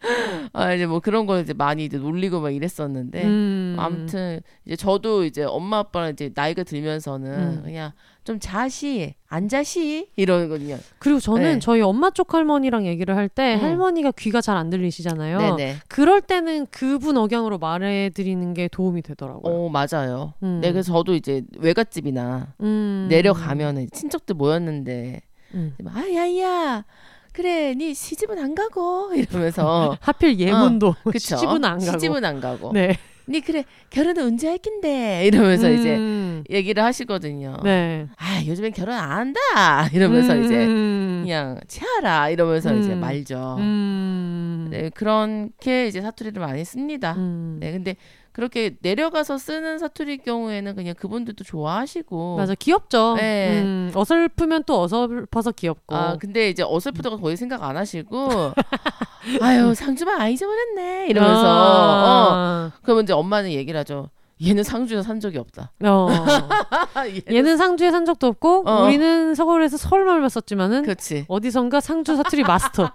[LAUGHS] 아 이제 뭐 그런 걸 이제 많이 이제 놀리고 막 이랬었는데 음. 아무튼 이제 저도 이제 엄마 아빠랑 이제 나이가 들면서는 음. 그냥 좀 자시 안 자시 이러거든요. 그리고 저는 네. 저희 엄마 쪽 할머니랑 얘기를 할때 음. 할머니가 귀가 잘 안 들리시잖아요. 네네. 그럴 때는 그분 억양으로 말해 드리는 게 도움이 되더라고요. 어 맞아요. 음. 네 그래서 저도 이제 외갓집이나 음. 내려가면은 친척들 모였는데 음. 아 야야 그래 니 시집은 안 가고 [LAUGHS] 이러면서 [LAUGHS] 하필 예문도 그쵸? 시집은 안 가고. 시집은 안 가고 네. 니 그래 결혼은 언제 할 낀데 [LAUGHS] 이러면서 이제 음. 얘기를 하시거든요. 네. 아 요즘엔 결혼 안 한다 이러면서 이제 음. 그냥 채하라 이러면서 이제 음. 말죠. 음. 네 그렇게 이제 사투리를 많이 씁니다. 음. 네 근데 그렇게 내려가서 쓰는 사투리 경우에는 그냥 그분들도 좋아하시고 맞아 귀엽죠. 네. 음, 어설프면 또 어설퍼서 귀엽고. 아 근데 이제 어설프다고 거의 생각 안 하시고 [LAUGHS] 아유 상주만 안 잊어버렸네 이러면서 어 아. 그러면 이제 엄마는 얘기를 하죠. 얘는 상주에서 산 적이 없다. 어. [LAUGHS] 얘는 얘는 상주에 산 적도 없고 어. 우리는 서울에서 서울말만 썼지만은 그렇지. 어디선가 상주 사투리 마스터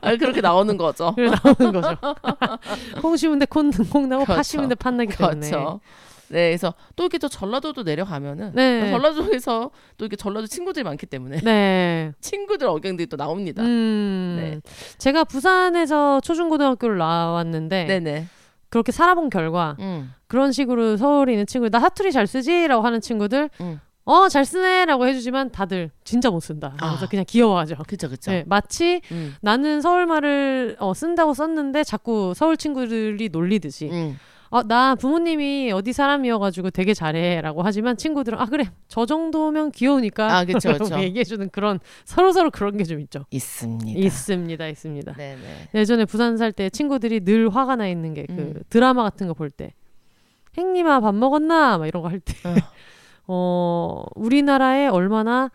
아, 그렇게 나오는 거죠. [LAUGHS] 그래 나오는 거죠. [LAUGHS] 콩 심은데 콩, 콩 나고 파 그렇죠. 심은데 팥 나기 때문에. 그렇죠. 네, 그래서 또 이렇게 또 전라도도 내려가면은 네. 전라도에서 또 이렇게 전라도 친구들이 많기 때문에 네. [LAUGHS] 친구들 억양들이 또 나옵니다. 음. 네. 제가 부산에서 초중고등학교를 나왔는데 네네. 그렇게 살아본 결과 음. 그런 식으로 서울에 있는 친구들 나 사투리 잘 쓰지라고 하는 친구들 음. 어 잘 쓰네라고 해주지만 다들 진짜 못 쓴다. 그래서 아. 그냥 귀여워하죠. 그쵸 그쵸. 네, 마치 음. 나는 서울 말을 어, 쓴다고 썼는데 자꾸 서울 친구들이 놀리듯이 음. 어, 나 부모님이 어디 사람이어가지고 되게 잘해라고 하지만 친구들은 아 그래 저 정도면 귀여우니까 아 그쵸 그쵸. 얘기해주는 그런 서로 서로 그런 게 좀 있죠. 있습니다. 있습니다, 있습니다. 네네. 예전에 부산 살 때 친구들이 늘 화가 나 있는 게그 음. 드라마 같은 거 볼 때 행님아 밥 먹었나 막 이런 거 할때 어. 어, 우리나라에 얼마나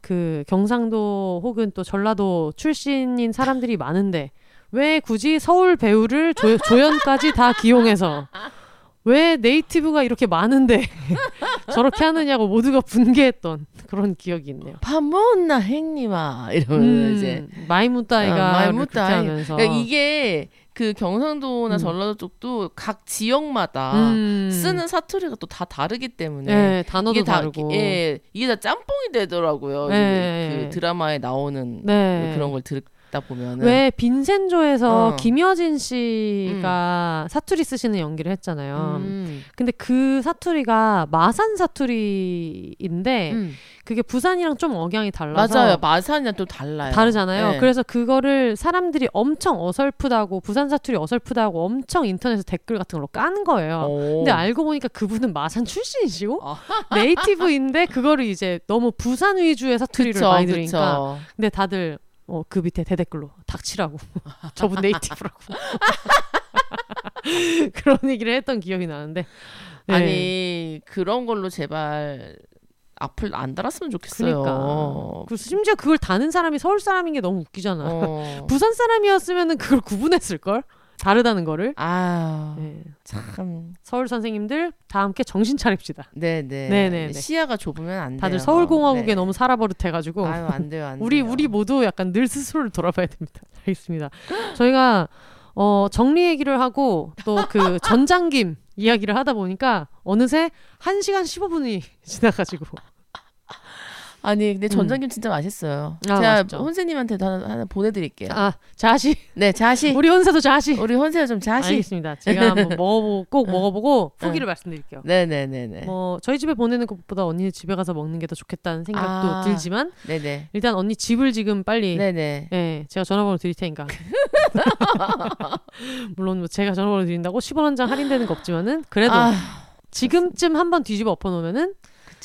그 경상도 혹은 또 전라도 출신인 사람들이 많은데 왜 굳이 서울 배우를 조, 조연까지 다 기용해서 왜 네이티브가 이렇게 많은데 [LAUGHS] 저렇게 하느냐고 모두가 분개했던 그런 기억이 있네요. 밥 먹었나 행님아 이러면 이제 마이무따이가 어, 마이무따이. 하면서 그러니까 이게 그 경상도나 음. 전라도 쪽도 각 지역마다 음. 쓰는 사투리가 또 다 다르기 때문에 네, 단어도 이게 다 다르고 예 이게 다 짬뽕이 되더라고요. 네. 그 드라마에 나오는 네. 그런 걸 듣다 보면은 왜 빈센조에서 어. 김여진 씨가 사투리 쓰시는 연기를 했잖아요. 음. 근데 그 사투리가 마산 사투리인데 음. 그게 부산이랑 좀 억양이 달라서 맞아요. 마산이랑 또 달라요. 다르잖아요. 네. 그래서 그거를 사람들이 엄청 어설프다고 부산 사투리 어설프다고 엄청 인터넷에 댓글 같은 걸로 깐 거예요. 오. 근데 알고 보니까 그분은 마산 출신이시고 아. [LAUGHS] 네이티브인데 그거를 이제 너무 부산 위주의 사투리를 그쵸, 많이 들으니까 그쵸. 근데 다들 어, 그 밑에 대댓글로 닥치라고 [LAUGHS] 저분 네이티브라고 [LAUGHS] 그런 얘기를 했던 기억이 나는데 네. 아니 그런 걸로 제발 악플 안 달았으면 좋겠어요. 그러니까 그리고 심지어 그걸 다는 사람이 서울 사람인 게 너무 웃기잖아. 어. [LAUGHS] 부산 사람이었으면은 그걸 구분했을 걸 다르다는 거를. 아 네. 참. 서울 선생님들 다 함께 정신 차립시다. 네네. 네 네네. 시야가 좁으면 안 돼요. 다들 서울 공화국에 네. 너무 살아버릇해가지고 아유 안 돼요 안 [LAUGHS] 우리 돼요. 우리 모두 약간 늘 스스로를 돌아봐야 됩니다. [LAUGHS] 알겠습니다. 저희가 어, 정리 얘기를 하고 또 그 전장김 [LAUGHS] 이야기를 하다 보니까 어느새 1시간 15분이 지나가지고 아니 근데 전장김 진짜 맛있어요. 음. 아, 제가 맛있죠. 혼세님한테도 하나, 하나 보내드릴게요. 아 자시 네 자시. 우리 혼사도 자시 우리 혼세가 좀 자시. 알겠습니다. 제가 한번 먹어보고 꼭 먹어보고 응. 후기를 말씀드릴게요. 네네네네. 뭐 저희 집에 보내는 것보다 언니 집에 가서 먹는 게 더 좋겠다는 생각도 아. 들지만 네네. 일단 언니 집을 지금 빨리 네네. 예, 제가 전화번호 드릴 테니까. [LAUGHS] 물론 뭐 제가 전화번호 드린다고 10원 한 장 할인되는 거 없지만은 그래도 아 지금쯤 한번 뒤집어 엎어 놓으면은.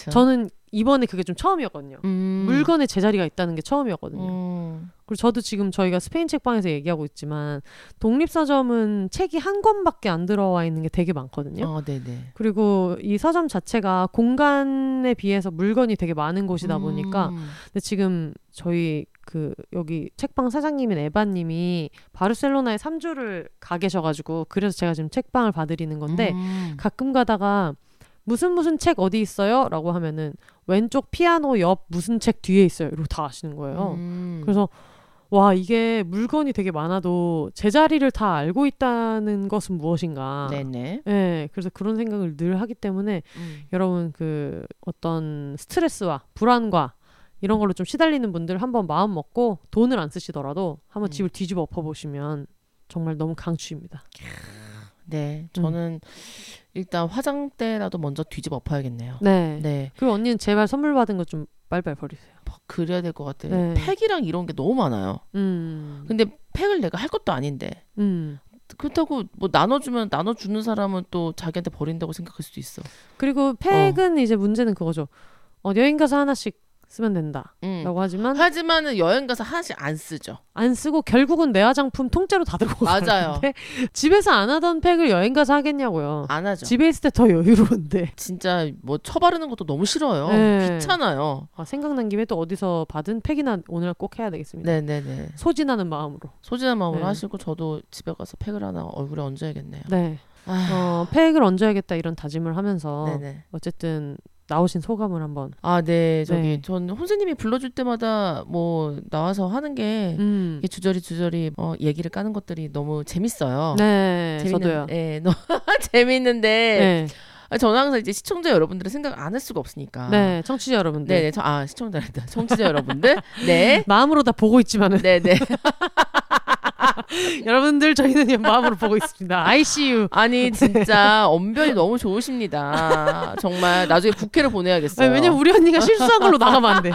저는 이번에 그게 좀 처음이었거든요. 음. 물건의 제자리가 있다는 게 처음이었거든요. 음. 그리고 저도 지금 저희가 스페인 책방에서 얘기하고 있지만 독립서점은 책이 한 권밖에 안 들어와 있는 게 되게 많거든요. 어 네네. 그리고 이 서점 자체가 공간에 비해서 물건이 되게 많은 곳이다 보니까 음. 근데 지금 저희 그 여기 책방 사장님인 에바님이 바르셀로나에 3주를 가 계셔가지고 그래서 제가 지금 책방을 봐드리는 건데 음. 가끔 가다가 무슨 무슨 책 어디 있어요? 라고 하면은 왼쪽 피아노 옆 무슨 책 뒤에 있어요. 이러고 다 아시는 거예요. 음. 그래서 와 이게 물건이 되게 많아도 제자리를 다 알고 있다는 것은 무엇인가? 네네. 네, 그래서 그런 생각을 늘 하기 때문에 음. 여러분 그 어떤 스트레스와 불안과 이런 걸로 좀 시달리는 분들 한번 마음 먹고 돈을 안 쓰시더라도 한번 음. 집을 뒤집어 엎어 보시면 정말 너무 강추입니다. 네. 음. 저는 일단 화장대라도 먼저 뒤집어 엎어야겠네요. 네. 네. 그리고 언니는 제발 선물 받은 거 좀 빨빨 버리세요. 뭐 그래야 될 것 같아요. 네. 팩이랑 이런 게 너무 많아요. 음. 근데 팩을 내가 할 것도 아닌데 음. 그렇다고 뭐 나눠주면 나눠주는 사람은 또 자기한테 버린다고 생각할 수도 있어. 그리고 팩은 이제 문제는 그거죠. 어, 여행 가서 하나씩 쓰면 된다라고 음. 하지만 하지만은 여행 가서 하나씩 안 쓰죠. 안 쓰고 결국은 내 화장품 통째로 다 들고 맞아요. 가는데 [LAUGHS] 집에서 안 하던 팩을 여행 가서 하겠냐고요. 안 하죠. 집에 있을 때 더 여유로운데. 진짜 뭐 처바르는 것도 너무 싫어요. 네. 귀찮아요. 아, 생각난 김에 또 어디서 받은 팩이나 오늘 꼭 해야 되겠습니다. 네네네. 소진하는 마음으로. 소진한 마음으로 네. 하시고 저도 집에 가서 팩을 하나 얼굴에 얹어야겠네요. 네. 아, 어, 팩을 얹어야겠다 이런 다짐을 하면서 네네. 어쨌든 나오신 소감을 한번. 아, 네. 저기 네. 전 혼세님이 불러줄 때마다 뭐 나와서 하는 게 음. 이게 주저리 주저리 어, 얘기를 까는 것들이 너무 재밌어요. 네, 재밌는- 저도요. 예, [LAUGHS] 너무 재밌는데 네, 아, 저는 항상 이제 시청자 여러분들의 생각 안 할 수가 없으니까. 네, 청취자 여러분들. 네, 네. 저, 아, 시청자랜다. 청취자 여러분들. 네. [LAUGHS] 마음으로 다 보고 있지만은 네, 네. [LAUGHS] [LAUGHS] 여러분들 저희는 그냥 마음으로 보고 있습니다. ICU. 아니 진짜 언변이 너무 좋으십니다. 정말 나중에 국회를 보내야겠어요. 아니, 왜냐면 우리 언니가 실수한 걸로 나가면 안 돼.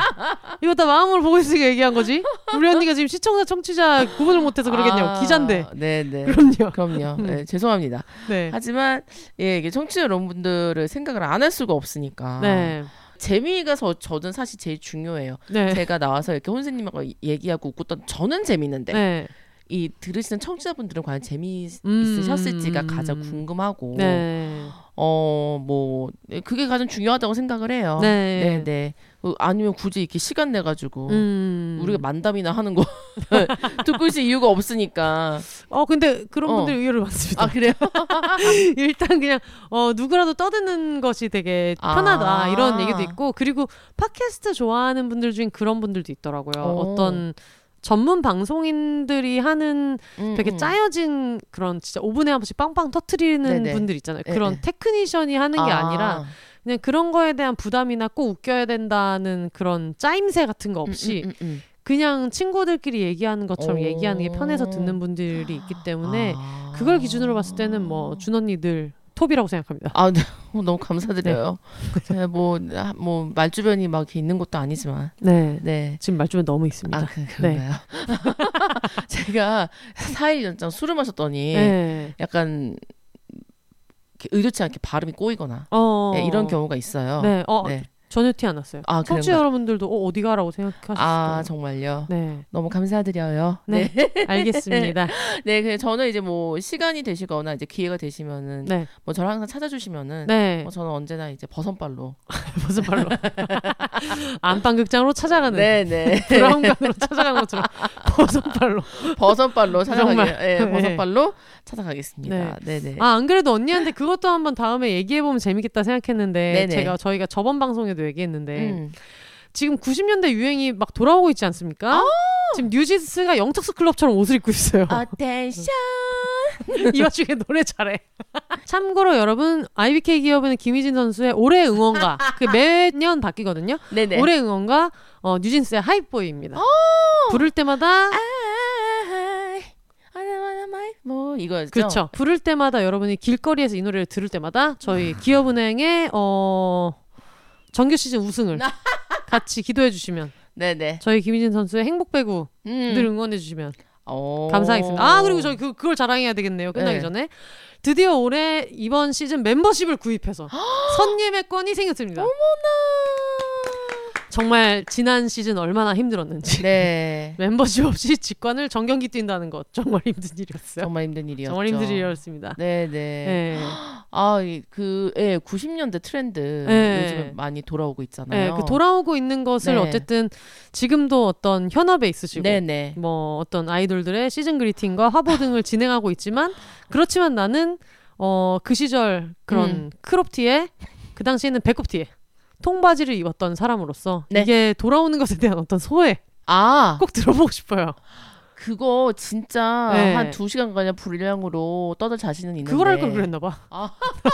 이거 다 마음으로 보고 있으니까 얘기한 거지. 우리 언니가 지금 시청자, 청취자 구분을 못해서 그러겠냐고. 아, 기자인데. 네네. 그럼요. 그럼요. 네, 죄송합니다. 네. 하지만 예, 이게 청취자 여러분들을 생각을 안 할 수가 없으니까 네. 재미가 저, 저는 사실 제일 중요해요. 네. 제가 나와서 이렇게 혼세님하고 얘기하고 웃고 던 저는 재밌는데 네. 이 들으시는 청취자분들은 과연 재미 음. 있으셨을지가 가장 궁금하고 네. 어뭐 그게 가장 중요하다고 생각을 해요. 네. 네, 네. 어, 아니면 굳이 이렇게 시간 내 가지고 음. 우리가 만담이나 하는 거 [LAUGHS] 듣고 있을 이유가 없으니까. 어 근데 그런 어. 분들 의외로 많습니다. 아 그래요? [LAUGHS] 일단 그냥 어 누구라도 떠드는 것이 되게 아. 편하다 이런 얘기도 있고 그리고 팟캐스트 좋아하는 분들 중엔 그런 분들도 있더라고요. 오. 어떤 전문 방송인들이 하는 음, 되게 음. 짜여진 그런 진짜 5분에 한 번씩 빵빵 터트리는 네네. 분들 있잖아요. 네, 그런 네. technician이 하는 게 아. 니라 그냥 그런 거에 대한 부담이나 꼭 웃겨야 된다는 그런 짜임새 같은 거 없이 음, 음, 음, 그냥 친구들끼리 얘기하는 것처럼 오. 얘기하는 게 편해서 듣는 분들이 있기 음. 때문에 아. 그걸 기준으로 봤을 때는 뭐 준언니 들 톱이라고 생각합니다. 아, 네. [LAUGHS] 어, 너무 감사드려요. 제가 뭐, 아, 뭐, 말주변이 막 있는 것도 아니지만. 네. 네. 지금 말주변 너무 있습니다. 아, 그, 그런가요? [LAUGHS] 제가 4일 연장 술을 마셨더니 네. 약간 의도치 않게 발음이 꼬이거나 어. 네, 이런 경우가 있어요. 네. 어, 네. 전혀 티 안 났어요. 아, 그런가? 여러분들도 어, 어디 가라고 생각하셨을 아. 정말요? 네. 너무 감사드려요. 네. 네. [LAUGHS] 알겠습니다. 네, 그 저는 이제 뭐 시간이 되시거나 이제 기회가 되시면은 네. 뭐 저를 항상 찾아주시면은 네. 뭐 저는 언제나 이제 버선발로 [LAUGHS] 말로? [LAUGHS] 안방극장으로 찾아가는 네, 네. 브라운관으로 찾아가는 것처럼 버선발로. 버선발로 찾아가기 정말. 예, 네. 버선발로 찾아가겠습니다. 네, 네. 아, 안 그래도 언니한테 그것도 한번 다음에 얘기해 보면 재밌겠다 생각했는데, 네네. 제가 저희가 저번 방송에 도 얘기했는데, 음. 지금 90년대 유행이 막 돌아오고 있지 않습니까? 지금 뉴진스가 영턱스 클럽처럼 옷을 입고 있어요. Attention. 이 와중에 노래 잘해. 참고로 여러분, IBK 기업은 김희진 선수의 올해 응원가, 그 매년 바뀌거든요. 네, 네. 올해 응원가, 어, 뉴진스의 Hype Boy입니다. 부를 때마다 뭐 이거였죠. 그렇죠. 부를 때마다 여러분이 길거리에서 이 노래를 들을 때마다 저희 기업은행의 어 정규 시즌 우승을 [LAUGHS] 같이 기도해 주시면 네, 네. 저희 김희진 선수의 행복 배구 음. 늘 응원해 주시면 오. 감사하겠습니다. 아 그리고 저희 그 그걸 자랑해야 되겠네요. 끝나기 네. 전에 드디어 올해 이번 시즌 멤버십을 구입해서 [GASPS] 선예매권이 생겼습니다. 정말 지난 시즌 얼마나 힘들었는지 네. [LAUGHS] 멤버십 없이 직관을 정경기 뛴다는 것 정말 힘든 일이었어요. 정말 힘든 일이었죠. 정말 힘든 일이었습니다. 네, 네. 네. 아, 이 그, 예, 90년대 트렌드 네. 요즘에 많이 돌아오고 있잖아요. 네, 그 돌아오고 있는 것을 네. 어쨌든 지금도 어떤 현업에 있으시고 네, 네. 뭐 어떤 아이돌들의 시즌 그리팅과 화보 등을 진행하고 있지만 그렇지만 나는 어 그 시절 그런 음. 크롭티에 그 당시에는 배꼽티에 통바지를 입었던 사람으로서 네. 이게 돌아오는 것에 대한 어떤 소회 아, 꼭 들어보고 싶어요. 그거 진짜 네. 한두 시간 가량 불량으로 떠들 자신은 있는데. 그걸 할걸 그랬나 봐. 아.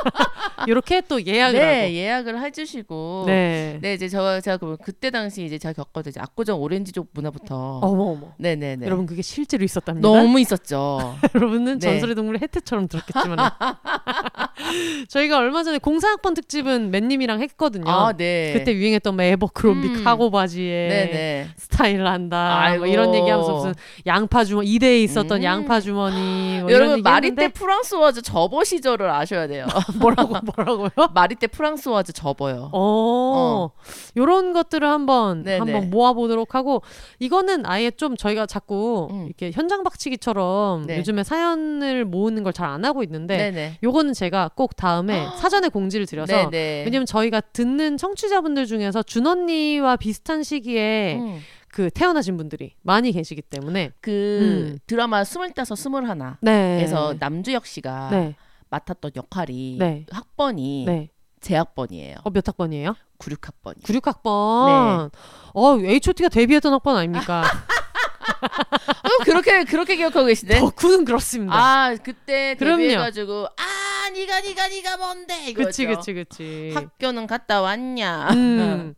[LAUGHS] 이렇게 또 예약을 네, 예약을 해주시고. 하고. 네. 네, 이제 제가 제가 그 그때 당시 이제 제가 겪었던 이제 압구정 오렌지족 문화부터. 어머 어머. 네, 네, 네. 여러분 그게 실제로 있었답니다. 너무 있었죠. [LAUGHS] 여러분은 네. 전설의 동물의 혜태처럼 들었겠지만 [LAUGHS] 저희가 얼마 전에 공사학번 특집은 맨님이랑 했거든요. 아, 네. 그때 유행했던 뭐 에버크롬비 음. 카고 바지에 네, 네. 스타일을 한다. 아이고. 뭐 이런 얘기하면서 무슨 양파 주머니 이대에 있었던 음. 양파 주머니 뭐 여러분 마리떼 프랑스와즈 접어 시절을 아셔야 돼요. [LAUGHS] 뭐라고 뭐라고요? [LAUGHS] 마리떼 프랑스와즈 접어요. 어, 요런 것들을 한번 네네. 한번 모아 보도록 하고 이거는 아예 좀 저희가 자꾸 음. 이렇게 현장 박치기처럼 네. 요즘에 사연을 모으는 걸 잘 안 하고 있는데 네네. 요거는 제가 꼭 다음에 [GASPS] 사전에 공지를 드려서 네네. 왜냐면 저희가 듣는 청취자분들 중에서 준 언니와 비슷한 시기에 음. 그 태어나신 분들이 많이 계시기 때문에 그 음. 드라마 스물다섯 스물하나 네. 에서 남주혁 씨가 네. 맡았던 역할이 네. 학번이 네. 제 학번이에요. 어, 몇 학번이에요? 96학번이. 96학번. 어, H.O.T.가 데뷔했던 학번 아닙니까? [LAUGHS] 어, 그렇게 그렇게 기억하고 계시네. 덕후는 그렇습니다. 아 그때. 데뷔해가지고 아 니가 니가 니가 뭔데 이거죠. 그치, 그치, 그치. 학교는 갔다 왔냐. 음.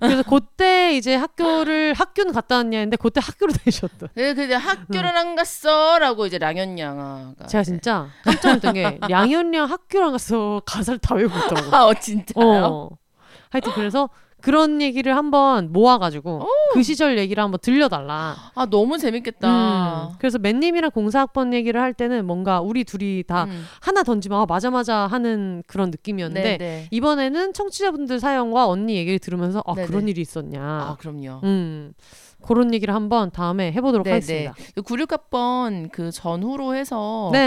그래서 그때 이제 학교를 학교는 갔다 왔냐 했는데 그때 학교를 [LAUGHS] 다니셨던. 그래 근데 학교를 안 갔어라고 이제 랑현 양아가. 제가 진짜 깜짝 놀랐던 게 [LAUGHS] 양현량 학교를 안 가서 가사를 다 외우고 있더라고. 아 어, 진짜요? 어. 하여튼 그래서 그런 얘기를 한번 모아가지고 그 시절 얘기를 한번 들려달라. 아 너무 재밌겠다. 음. 그래서 맨님이랑 공사학번 얘기를 할 때는 뭔가 우리 둘이 다 음. 하나 던지면 아, 맞아 맞아 하는 그런 느낌이었는데 네네. 이번에는 청취자분들 사연과 언니 얘기를 들으면서 아 네네. 그런 일이 있었냐. 아 그럼요. 음 그런 얘기를 한번 다음에 해보도록 하겠습니다. 그 96학번 그 전후로 해서 네.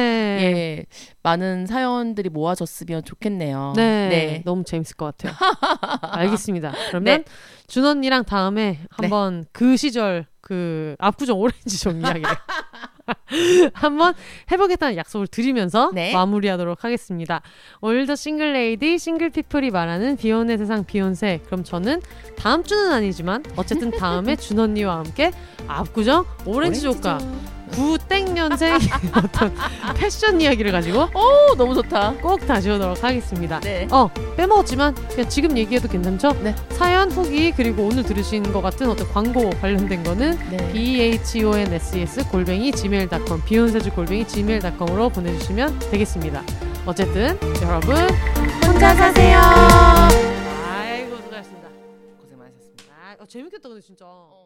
예 많은 사연들이 모아졌으면 좋겠네요. 네. 네. 너무 재밌을 것 같아요. [LAUGHS] 알겠습니다. 그러면 네. 준 언니랑 다음에 한번 그 시절 그 압구정 오렌지족 이야기를 [LAUGHS] [LAUGHS] 한번 해보겠다는 약속을 드리면서 네. 마무리하도록 하겠습니다. 오늘도 single lady single people이 말하는 비혼의 세상 비혼세 그럼 저는 다음 주는 아니지만 어쨌든 다음에 [LAUGHS] 준 언니와 함께 압구정 오렌지 조카 구땡년생 [LAUGHS] 어떤 패션 이야기를 가지고 오 너무 좋다. 꼭 다시 오도록 하겠습니다. 네. 어 빼먹었지만 그냥 지금 얘기해도 괜찮죠? 네. 사연 후기 그리고 오늘 들으신 것 같은 어떤 광고 관련된 거는 네. b h o n s s 골뱅이 gmail.com 비욘세즈 골뱅이 gmail.com으로 보내주시면 되겠습니다. 어쨌든 여러분 혼자 사세요. 아이고 수고하셨습니다. 고생 많으셨습니다. 아, 어, 재밌겠다 근데 진짜. 어.